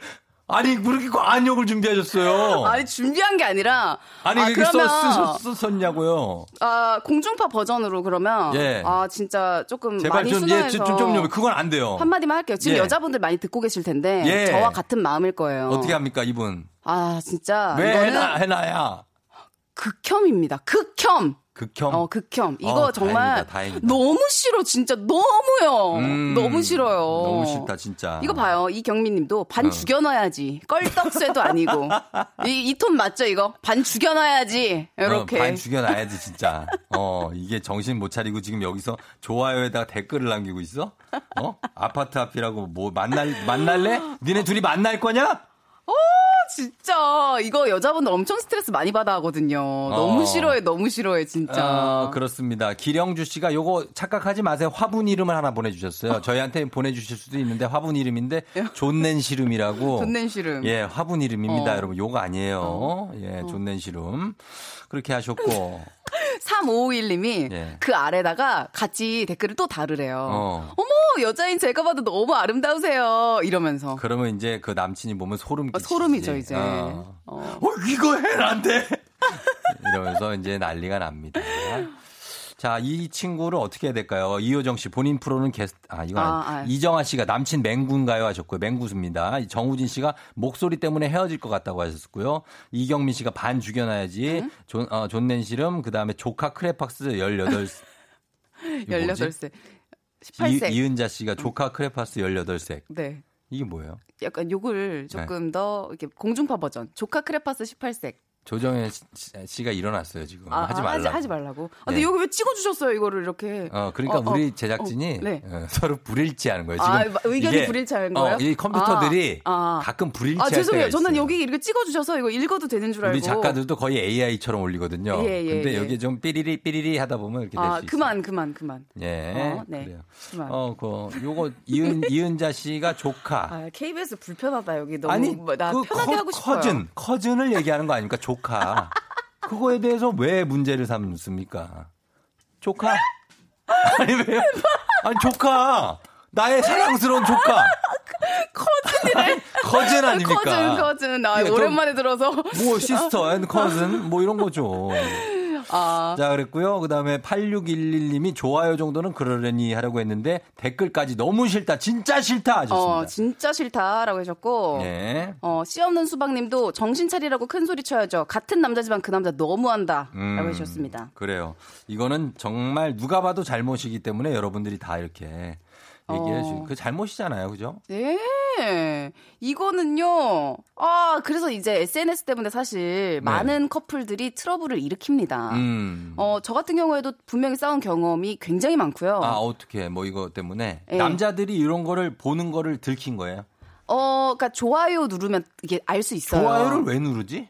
아니, 뭐 이렇게 과한 욕을 준비하셨어요. 아니 준비한 게 아니라 아니, 아, 그러면 쓰, 썼냐고요. 아 공중파 버전으로 그러면 예. 아 진짜 조금 제발 많이 좀, 예, 순화해서 좀, 좀, 좀, 그건 안 돼요. 한 마디만 할게요. 지금 예. 여자분들 많이 듣고 계실 텐데 예. 저와 같은 마음일 거예요. 어떻게 합니까, 이분? 아 진짜 왜 해나, 해나야? 극혐입니다. 극혐. 극혐. 어 극혐. 이거 어, 정말 다행이다, 다행이다. 너무 싫어 진짜 너무요. 음, 너무 싫어요. 너무 싫다, 진짜. 이거 봐요. 이경민님도 반 어. 죽여놔야지. 껄떡쇠도 아니고. 이 톤 맞죠 이거? 반 죽여놔야지. 이렇게. 어, 반 죽여놔야지, 진짜. 어, 이게 정신 못 차리고 지금 여기서 좋아요에다가 댓글을 남기고 있어? 어? 아파트 앞이라고 뭐 만날, 만날래? 니네 둘이 만날 거냐? 어, 진짜 이거 여자분들 엄청 스트레스 많이 받아 하거든요. 너무 어. 싫어해, 너무 싫어해, 진짜. 어, 그렇습니다. 기령주 씨가 요거 착각하지 마세요. 화분 이름을 하나 보내주셨어요. 저희한테 보내주실 수도 있는데 화분 이름인데 존넨 시름이라고. 존넨 시름. 예, 화분 이름입니다, 어. 여러분. 요거 아니에요. 예, 존넨 시름. 그렇게 하셨고. 3551님이 예. 그 아래다가 같이 댓글을 또 다르래요. 어. 어머, 여자인 제가 봐도 너무 아름다우세요. 이러면서. 그러면 이제 그 남친이 보면 소름 어. 소름이죠, 이제. 어. 어. 어, 이거 해란데 이러면서 이제 난리가 납니다. 자, 이 친구를 어떻게 해야 될까요? 이효정 씨 본인 프로는 게스트 아 이거 아, 아. 이정아 씨가 남친 맹구인가요 하셨고요. 맹구수입니다. 정우진 씨가 목소리 때문에 헤어질 것 같다고 하셨고요. 이경민 씨가 반 죽여놔야지. 존 어, 존넨 씨름 그다음에 조카 크레팍스 18 이거 뭐지? 18세. 18세. 이, 이은자 씨가 조카 크레파스 18색. 네. 이게 뭐예요? 약간 요걸 조금 네. 더 이렇게 공중파 버전. 조카 크레파스 18색. 조정혜 씨- 씨가 일어났어요, 지금. 아, 하지 아, 말라고. 하지 말라고. 아, 근데 네. 여기 왜 찍어주셨어요, 이거를 이렇게. 어, 그러니까 어, 어, 우리 제작진이 어, 네. 어, 서로 불일치하는 거예요. 지금 아, 의견이 불일치하는 어, 거예요? 이 컴퓨터들이 아, 아. 가끔 불일치할 아, 죄송해요. 때가 저는 있어요. 여기 이렇게 찍어주셔서 이거 읽어도 되는 줄 알고. 우리 작가들도 거의 AI처럼 올리거든요. 예, 예, 근데 예. 여기 좀 삐리리 삐리리 하다 보면 이렇게 될수 아, 있어요. 그만, 그만, 그만. 예. 어, 네. 그래요. 그만. 어, 그 요거 이은 이은자 씨가 조카. 아, KBS 불편하다, 여기. 너무. 아니, 뭐, 나그 편하게 커, 하고 싶어요. 커즌, 커즌을 얘기하는 거 아닙니까? 조 카. 그거에 대해서 왜 문제를 삼습니까? 조카? 아니, 왜요? 아니, 조카! 나의 사랑스러운 조카! cousin이래. cousin 아닙니까? cousin, cousin. 아, 예, 좀 오랜만에 들어서. 뭐, sister and cousin? 뭐 이런 거죠. 아. 자, 그랬고요. 그 다음에 8611님이 좋아요 정도는 그러려니 하려고 했는데 댓글까지 너무 싫다. 진짜 싫다. 하셨습니다. 어, 진짜 싫다라고 하셨고. 예. 어, 씨 없는 수박님도 정신 차리라고 큰 소리 쳐야죠. 같은 남자지만 그 남자 너무한다. 음, 라고 하셨습니다. 그래요. 이거는 정말 누가 봐도 잘못이기 때문에 여러분들이 다 이렇게 얘기해 어. 주그 잘못이잖아요. 그죠? 네. 이거는요. 아, 그래서 이제 SNS 때문에 사실 많은 커플들이 트러블을 일으킵니다. 네. 음. 어, 저 같은 경우에도 분명히 싸운 경험이 굉장히 많고요. 아, 어떻게 뭐 이거 때문에 예. 남자들이 이런 거를 보는 거를 들킨 거예요. 어, 그러니까 좋아요 누르면 이게 알 수 있어요. 좋아요를 왜 누르지?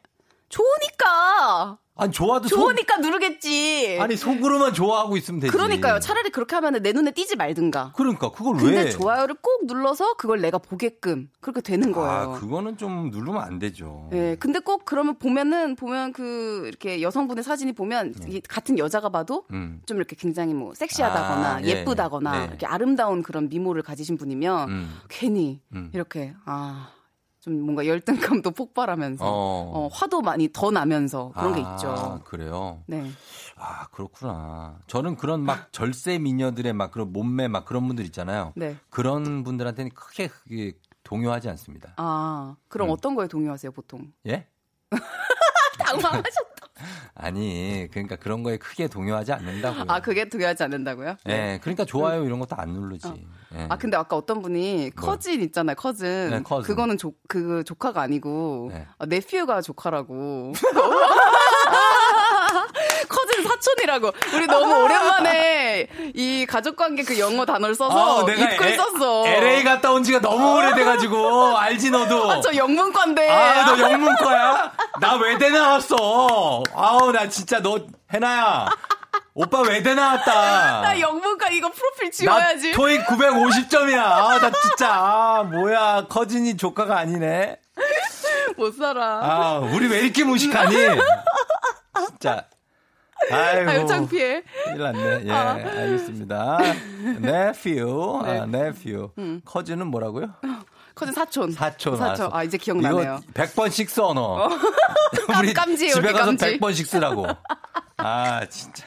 좋으니까. 아니 좋아도 속- 좋으니까 누르겠지. 아니 속으로만 좋아하고 있으면 되지. 그러니까요. 차라리 그렇게 하면 내 눈에 띄지 말든가. 그러니까 그걸 근데 왜? 좋아요를 꼭 눌러서 그걸 내가 보게끔 그렇게 되는 거예요. 아, 그거는 좀 누르면 안 되죠. 예, 근데 꼭 그러면 보면은 보면 그 이렇게 여성분의 사진이 보면 이게 같은 여자가 봐도 네. 음. 좀 이렇게 굉장히 뭐 섹시하다거나 아, 예. 예쁘다거나 네. 이렇게 아름다운 그런 미모를 가지신 분이면 음. 괜히 음. 이렇게 아. 좀 뭔가 열등감도 폭발하면서 어. 어, 화도 많이 더 나면서 그런 게 아, 있죠. 그래요. 네. 아 그렇구나. 저는 그런 막 절세 미녀들의 막 그런 몸매 막 그런 분들 있잖아요. 네. 그런 분들한테는 크게 그게 동요하지 않습니다. 아, 그럼 음. 어떤 거에 동요하세요, 보통? 예? 당황하셨다. 아니 그러니까 그런 거에 크게 동요하지 않는다고요. 아, 그게 동요하지 않는다고요? 예, 그러니까 좋아요 이런 것도 안 누르지. 예. 아 근데 아까 어떤 분이 커진 있잖아요 커즌 네, 커즌. 그거는 조, 그 조카가 아니고 네. 아, 네피유가 조카라고 커즌 사촌이라고 우리 너무 오랜만에 이 가족관계 그 영어 단어를 써서 아, 내가 입글 에- 썼어 LA 갔다 온 지가 너무 오래돼가지고 알지 너도. 아, 저 영문과인데 아, 너 영문과야? 나 외대 나왔어. 아우, 나 진짜 너, 해나야. 오빠 외대 나왔다. 나 영문과 이거 프로필 지워야지 나 토익 950점이야. 아, 나 진짜, 아, 뭐야. 커진이 조카가 아니네. 못 살아 아, 우리 왜 이렇게 무식하니? 진짜. 아이고. 아유 창피해 큰일 났네. 예, 아. 알겠습니다. nephew. 네. 아, nephew. 음. 커진은 뭐라고요? 커즌 사촌 사촌. 사촌 알았어. 아 이제 기억나네요 이거 100번씩 써, 너. 깜- 깜지예요, 집에 여기 가서 깜지. 100번씩 쓰라고. 아, 진짜.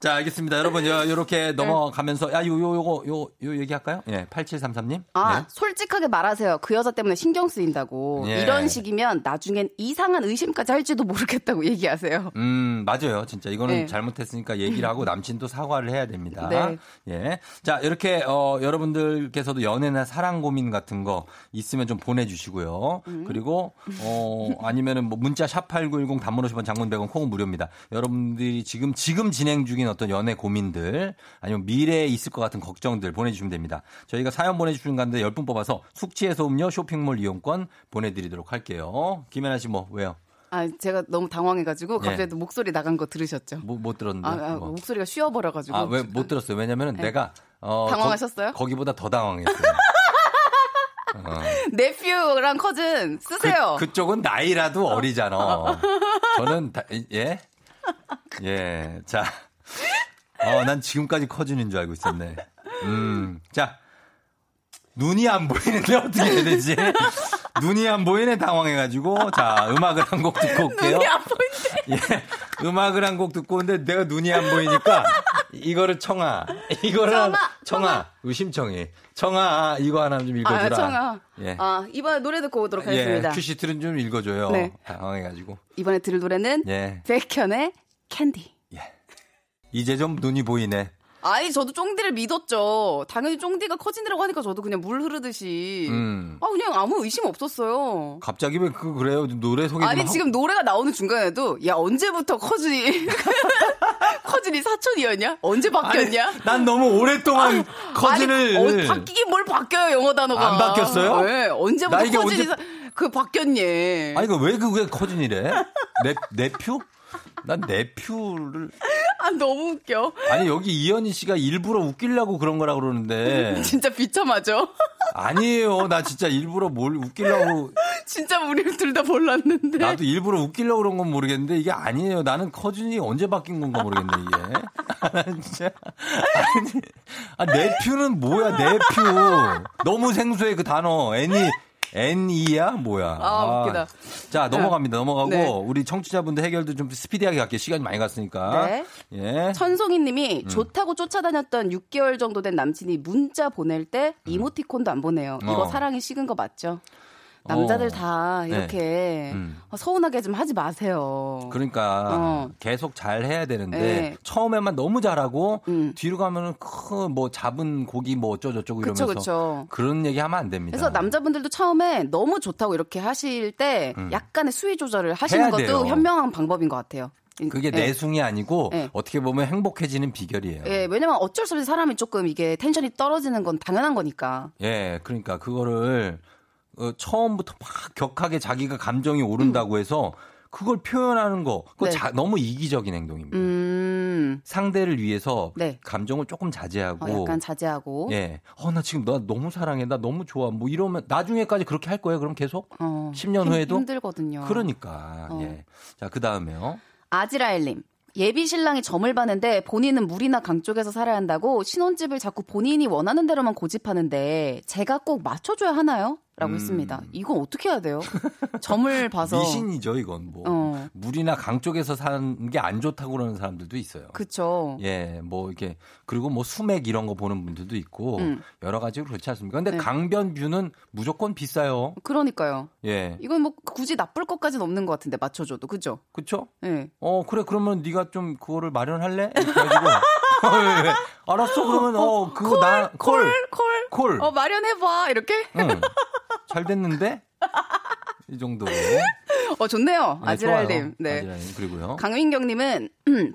자, 알겠습니다. 여러분, 요, 요렇게 넘어가면서, 야, 요, 요, 요거, 요, 요 얘기할까요? 예, 8733님. 아, 솔직하게 말하세요. 그 여자 때문에 신경 쓰인다고. 예. 이런 식이면 나중엔 이상한 의심까지 할지도 모르겠다고 얘기하세요. 음, 맞아요. 진짜 이거는 네. 잘못했으니까 얘기를 하고 남친도 사과를 해야 됩니다. 네. 예. 자, 이렇게 어 여러분들께서도 연애나 사랑 고민 같은 거 있으면 좀 보내 주시고요. 음. 그리고 어 아니면은 뭐 문자 샵8910 단문 50원 장문 100원 콩은 무료입니다. 여러분들이 지금 지금 진행 중인 어떤 연애 고민들 아니면 미래에 있을 것 같은 걱정들 보내 주시면 됩니다. 저희가 사연 보내 주시는 가운데 10분 뽑아서 숙취해소 음료 쇼핑몰 이용권 보내 드리도록 할게요. 김연아 씨 뭐 왜요? 아, 제가 너무 당황해가지고 네. 갑자기 목소리 나간 거 들으셨죠? 뭐, 못 들었는데. 아, 아, 뭐. 목소리가 쉬어버려가지고. 아, 왜 못 들었어요? 왜냐면 은 네. 내가 어 당황하셨어요? 거, 기보다더 당황했어요. 어. 네퓨랑 커즌 쓰세요. 그, 그쪽은 나이라도 어리잖아. 저는 다, 예? 예. 자. 어, 난 지금까지 커지는 줄 알고 있었네. 음. 자. 눈이 안 보이는데 어떻게 해야 되지? 눈이 안 보이네 당황해가지고 자 음악을 한 곡 듣고 올게요. 눈이 안 보이는데. 예, 음악을 한 곡 듣고 오는데 내가 눈이 안 보이니까 이거를 청아, 이거를 청아, 청아, 의심청이 청아 이거 하나 좀 읽어주라. 아, 청아. 예. 아, 이번에 노래 듣고 오도록 예, 하겠습니다. 큐시트는 좀 읽어줘요. 네. 당황해가지고. 이번에 들을 노래는 예. 백현의 캔디. 이제 좀 눈이 보이네. 아니, 저도 쫑디를 믿었죠. 당연히 쫑디가 cousin이라고 하니까 저도 그냥 물 흐르듯이. 음. 아, 그냥 아무 의심 없었어요. 갑자기 왜 그 그래요? 노래 소개 좀 아니 하고. 지금 노래가 나오는 중간에도 야 언제부터 cousin이 cousin이 사촌이었냐? 언제 바뀌었냐? 아니, 난 너무 오랫동안 커진을 아니, 어, 바뀌긴 뭘 바뀌어요 영어 단어가 안 바뀌었어요? 네, 언제부터 커진이 언제- 사- 그 바뀌었니? 아니 그왜 그게 커진이래? 내 내퓨? 난 내퓨를 아 너무 웃겨. 아니 여기 이현희 씨가 일부러 웃기려고 그런 거라 그러는데 진짜 비참하죠? 아니에요. 나 진짜 일부러 뭘 웃기려고 진짜 우리 둘 다 몰랐는데. 나도 일부러 웃기려고 그런 건 모르겠는데 이게 아니에요. 나는 커진이 언제 바뀐 건가 모르겠네 이게. 아, 진짜 아니 아 내 퓨는 뭐야 내 퓨 너무 생소해 그 단어 애니 N2야? 뭐야. 아, 웃기다. 자, 넘어갑니다. 넘어가고, 네. 우리 청취자분들 해결도 좀 스피디하게 갈게요. 시간이 많이 갔으니까. 네. 예. 천송이 님이 음. 좋다고 쫓아다녔던 6개월 정도 된 남친이 문자 보낼 때 이모티콘도 안 보내요. 이거 어. 사랑이 식은 거 맞죠? 남자들 어. 다 이렇게 네. 음. 서운하게 좀 하지 마세요. 그러니까 어. 계속 잘 해야 되는데 네. 처음에만 너무 잘하고 음. 뒤로 가면은 크뭐 잡은 고기 뭐 어쩌고 저쩌고 그쵸, 이러면서 그쵸. 런 얘기 하면 안 됩니다. 그래서 남자분들도 처음에 너무 좋다고 이렇게 하실 때 음. 약간의 수위 조절을 하시는 것도 돼요. 현명한 방법인 것 같아요. 그게 예. 내숭이 아니고 네. 어떻게 보면 행복해지는 비결이에요. 예, 왜냐면 어쩔 수 없이 사람이 조금 이게 텐션이 떨어지는 건 당연한 거니까. 예, 그러니까 그거를 어, 처음부터 막 격하게 자기가 감정이 오른다고 해서 그걸 표현하는 거 그거 네. 자- 너무 이기적인 행동입니다. 음, 상대를 위해서 네. 감정을 조금 자제하고 어, 약간 자제하고. 예. 어, 나 지금 너 너무 사랑해. 나 너무 좋아. 뭐 이러면 나중에까지 그렇게 할 거예요. 그럼 계속? 어, 10년 힘- 후에도? 힘들거든요. 그러니까. 어. 예. 자, 그 다음에요. 아지라엘님. 예비 신랑이 점을 봤는데 본인은 물이나 강 쪽에서 살아야 한다고 신혼집을 자꾸 본인이 원하는 대로만 고집하는데 제가 꼭 맞춰줘야 하나요? 라고 음. 했습니다. 이건 어떻게 해야 돼요? 점을 봐서. 미신이죠, 이건 뭐. 어. 물이나 강 쪽에서 사는 게 안 좋다고 그러는 사람들도 있어요. 그쵸. 예, 뭐 이렇게 그리고 뭐 수맥 이런 거 보는 분들도 있고 음. 여러 가지로 그렇지 않습니까? 근데 네. 강변 뷰는 무조건 비싸요. 그러니까요. 예. 이건 뭐 굳이 나쁠 것까지는 없는 것 같은데 맞춰줘도 그죠? 그쵸? 예. 어, 그래, 그러면 네가 좀 그거를 마련할래? 이렇게 해가지고. 왜, 왜? 알았어, 그러면, 어, 그거 나, 콜, 콜. 콜. 어 마련해봐 이렇게. 응. 잘 됐는데? 이 정도로. 어 좋네요. 네, 아지랄님. 네. 아지랄님. 그리고요. 강민경님은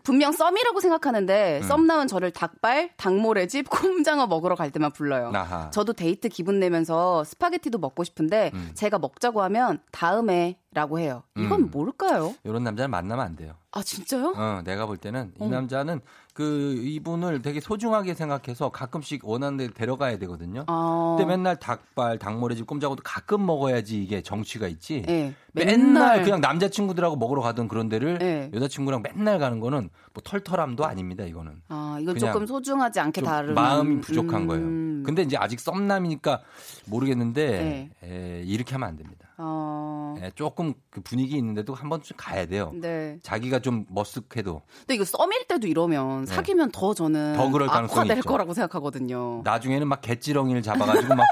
분명 썸이라고 생각하는데 음. 썸 나온 저를 닭발, 닭모래집, 꼼장어 먹으러 갈 때만 불러요. 아하. 저도 데이트 기분 내면서 스파게티도 먹고 싶은데 음. 제가 먹자고 하면 다음에라고 해요. 이건 음. 뭘까요? 이런 남자를 만나면 안 돼요. 아 진짜요? 어, 내가 볼 때는 이 어. 남자는 그 이분을 되게 소중하게 생각해서 가끔씩 원하는 데 데려가야 되거든요. 아, 근데 맨날 닭발, 닭모래집, 꼼장어도 가끔 먹어야지 이게 정취가 있지. 예. 맨날, 그냥 남자친구들하고 먹으러 가던 그런 데를 예. 여자친구랑 맨날 가는 거는 뭐 털털함도 아닙니다, 이거는. 아 이건 조금 소중하지 않게 좀 다루는 마음이 부족한 음. 거예요. 근데 이제 아직 썸남이니까 모르겠는데 에, 이렇게 하면 안 됩니다. 어, 에, 조금 그 분위기 있는데도 한 번쯤 가야 돼요. 네. 자기가 좀 머쓱해도 근데 이거 썸일 때도 이러면 네. 사귀면 더 저는 더 그럴 가능성이 악화될 있죠. 거라고 생각하거든요. 나중에는 막 개찌렁이를 잡아가지고 막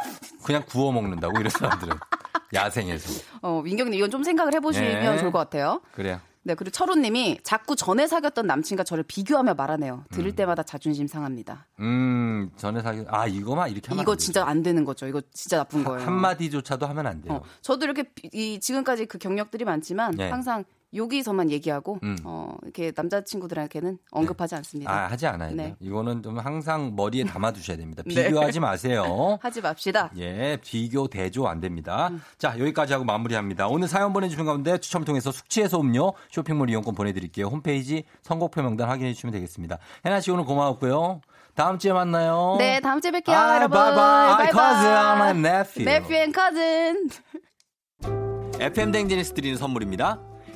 그냥 구워 먹는다고 이런 사람들은 야생에서 어, 민경님 이건 좀 생각을 해보시면 네. 좋을 것 같아요. 그래요. 네, 그리고 철우님이 자꾸 전에 사귀었던 남친과 저를 비교하며 말하네요. 들을 때마다 자존심 상합니다. 음 전에 사귀 아 이거만 이렇게 하면 이거 안. 진짜 안 되는 거죠. 이거 진짜 나쁜 거예요. 한 마디조차도 하면 안 돼요. 어, 저도 이렇게 비- 이 지금까지 그 경력들이 많지만 네. 항상 여기서만 얘기하고 음. 어, 이렇게 남자친구들에게는 언급하지 않습니다. 아 하지 않아요. 네. 이거는 좀 항상 머리에 담아 두셔야 됩니다. 네. 비교하지 마세요. 하지 맙시다. 예, 비교 대조 안 됩니다. 음. 자, 여기까지 하고 마무리합니다. 오늘 사연 보내주신 가운데 추첨을 통해서 숙취해소 음료 쇼핑몰 이용권 보내드릴게요. 홈페이지 선곡표 명단 확인해 주시면 되겠습니다. 해나 씨 오늘 고마웠고요. 다음 주에 만나요. 네, 다음 주에 뵐게요, 아, 여러분. bye bye. Cousin, I'm 바이바이. a nephew. nephew and cousin. FM 댕지니스 드리는 선물입니다.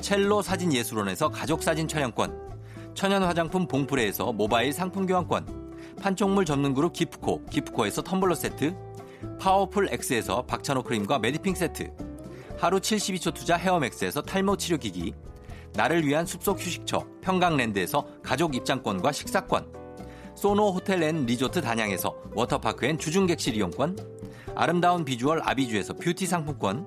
첼로 사진 예술원에서 가족 사진 촬영권, 천연 화장품 봉프레에서 모바일 상품 교환권, 판촉물 전문 그룹 기프코, 기프코에서 텀블러 세트, 파워풀 X에서 박찬호 크림과 메디핑 세트, 하루 72초 투자 헤어맥스에서 탈모 치료기기, 나를 위한 숲속 휴식처 평강랜드에서 가족 입장권과 식사권, 소노 호텔 앤 리조트 단양에서 워터파크 and 주중객실 이용권, 아름다운 비주얼 아비주에서 뷰티 상품권,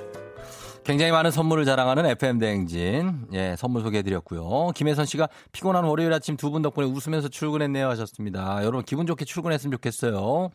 굉장히 많은 선물을 자랑하는 FM 대행진. 예, 선물 소개해 드렸고요. 김혜선 씨가 피곤한 월요일 아침 두 분 덕분에 웃으면서 출근했네요 하셨습니다. 여러분 기분 좋게 출근했으면 좋겠어요.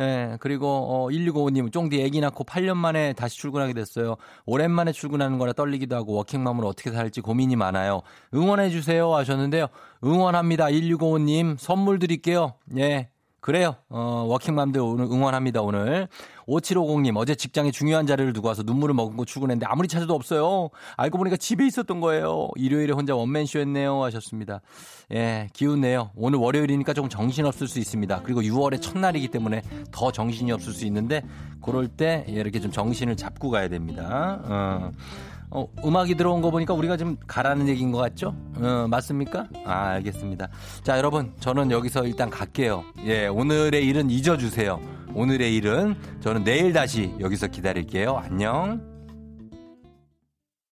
예, 그리고 어 1655님 쫑디 애기 낳고 8년 만에 다시 출근하게 됐어요. 오랜만에 출근하는 거라 떨리기도 하고 워킹맘으로 어떻게 살지 고민이 많아요. 응원해 주세요 하셨는데요. 응원합니다. 1655님 선물 드릴게요. 예. 그래요. 어, 워킹맘들 오늘 응원합니다, 오늘. 5750님, 어제 직장에 중요한 자리를 두고 와서 눈물을 머금고 출근했는데 아무리 찾아도 없어요. 알고 보니까 집에 있었던 거예요. 일요일에 혼자 원맨쇼 했네요. 하셨습니다. 예, 기운내요. 오늘 월요일이니까 조금 정신없을 수 있습니다. 그리고 6월의 첫날이기 때문에 더 정신이 없을 수 있는데, 그럴 때 이렇게 좀 정신을 잡고 가야 됩니다. 어. 어, 음악이 들어온 거 보니까 우리가 좀 가라는 얘기인 것 같죠? 어, 맞습니까? 아, 알겠습니다. 자, 여러분, 저는 여기서 일단 갈게요. 예, 오늘의 일은 잊어주세요. 오늘의 일은 저는 내일 다시 여기서 기다릴게요. 안녕.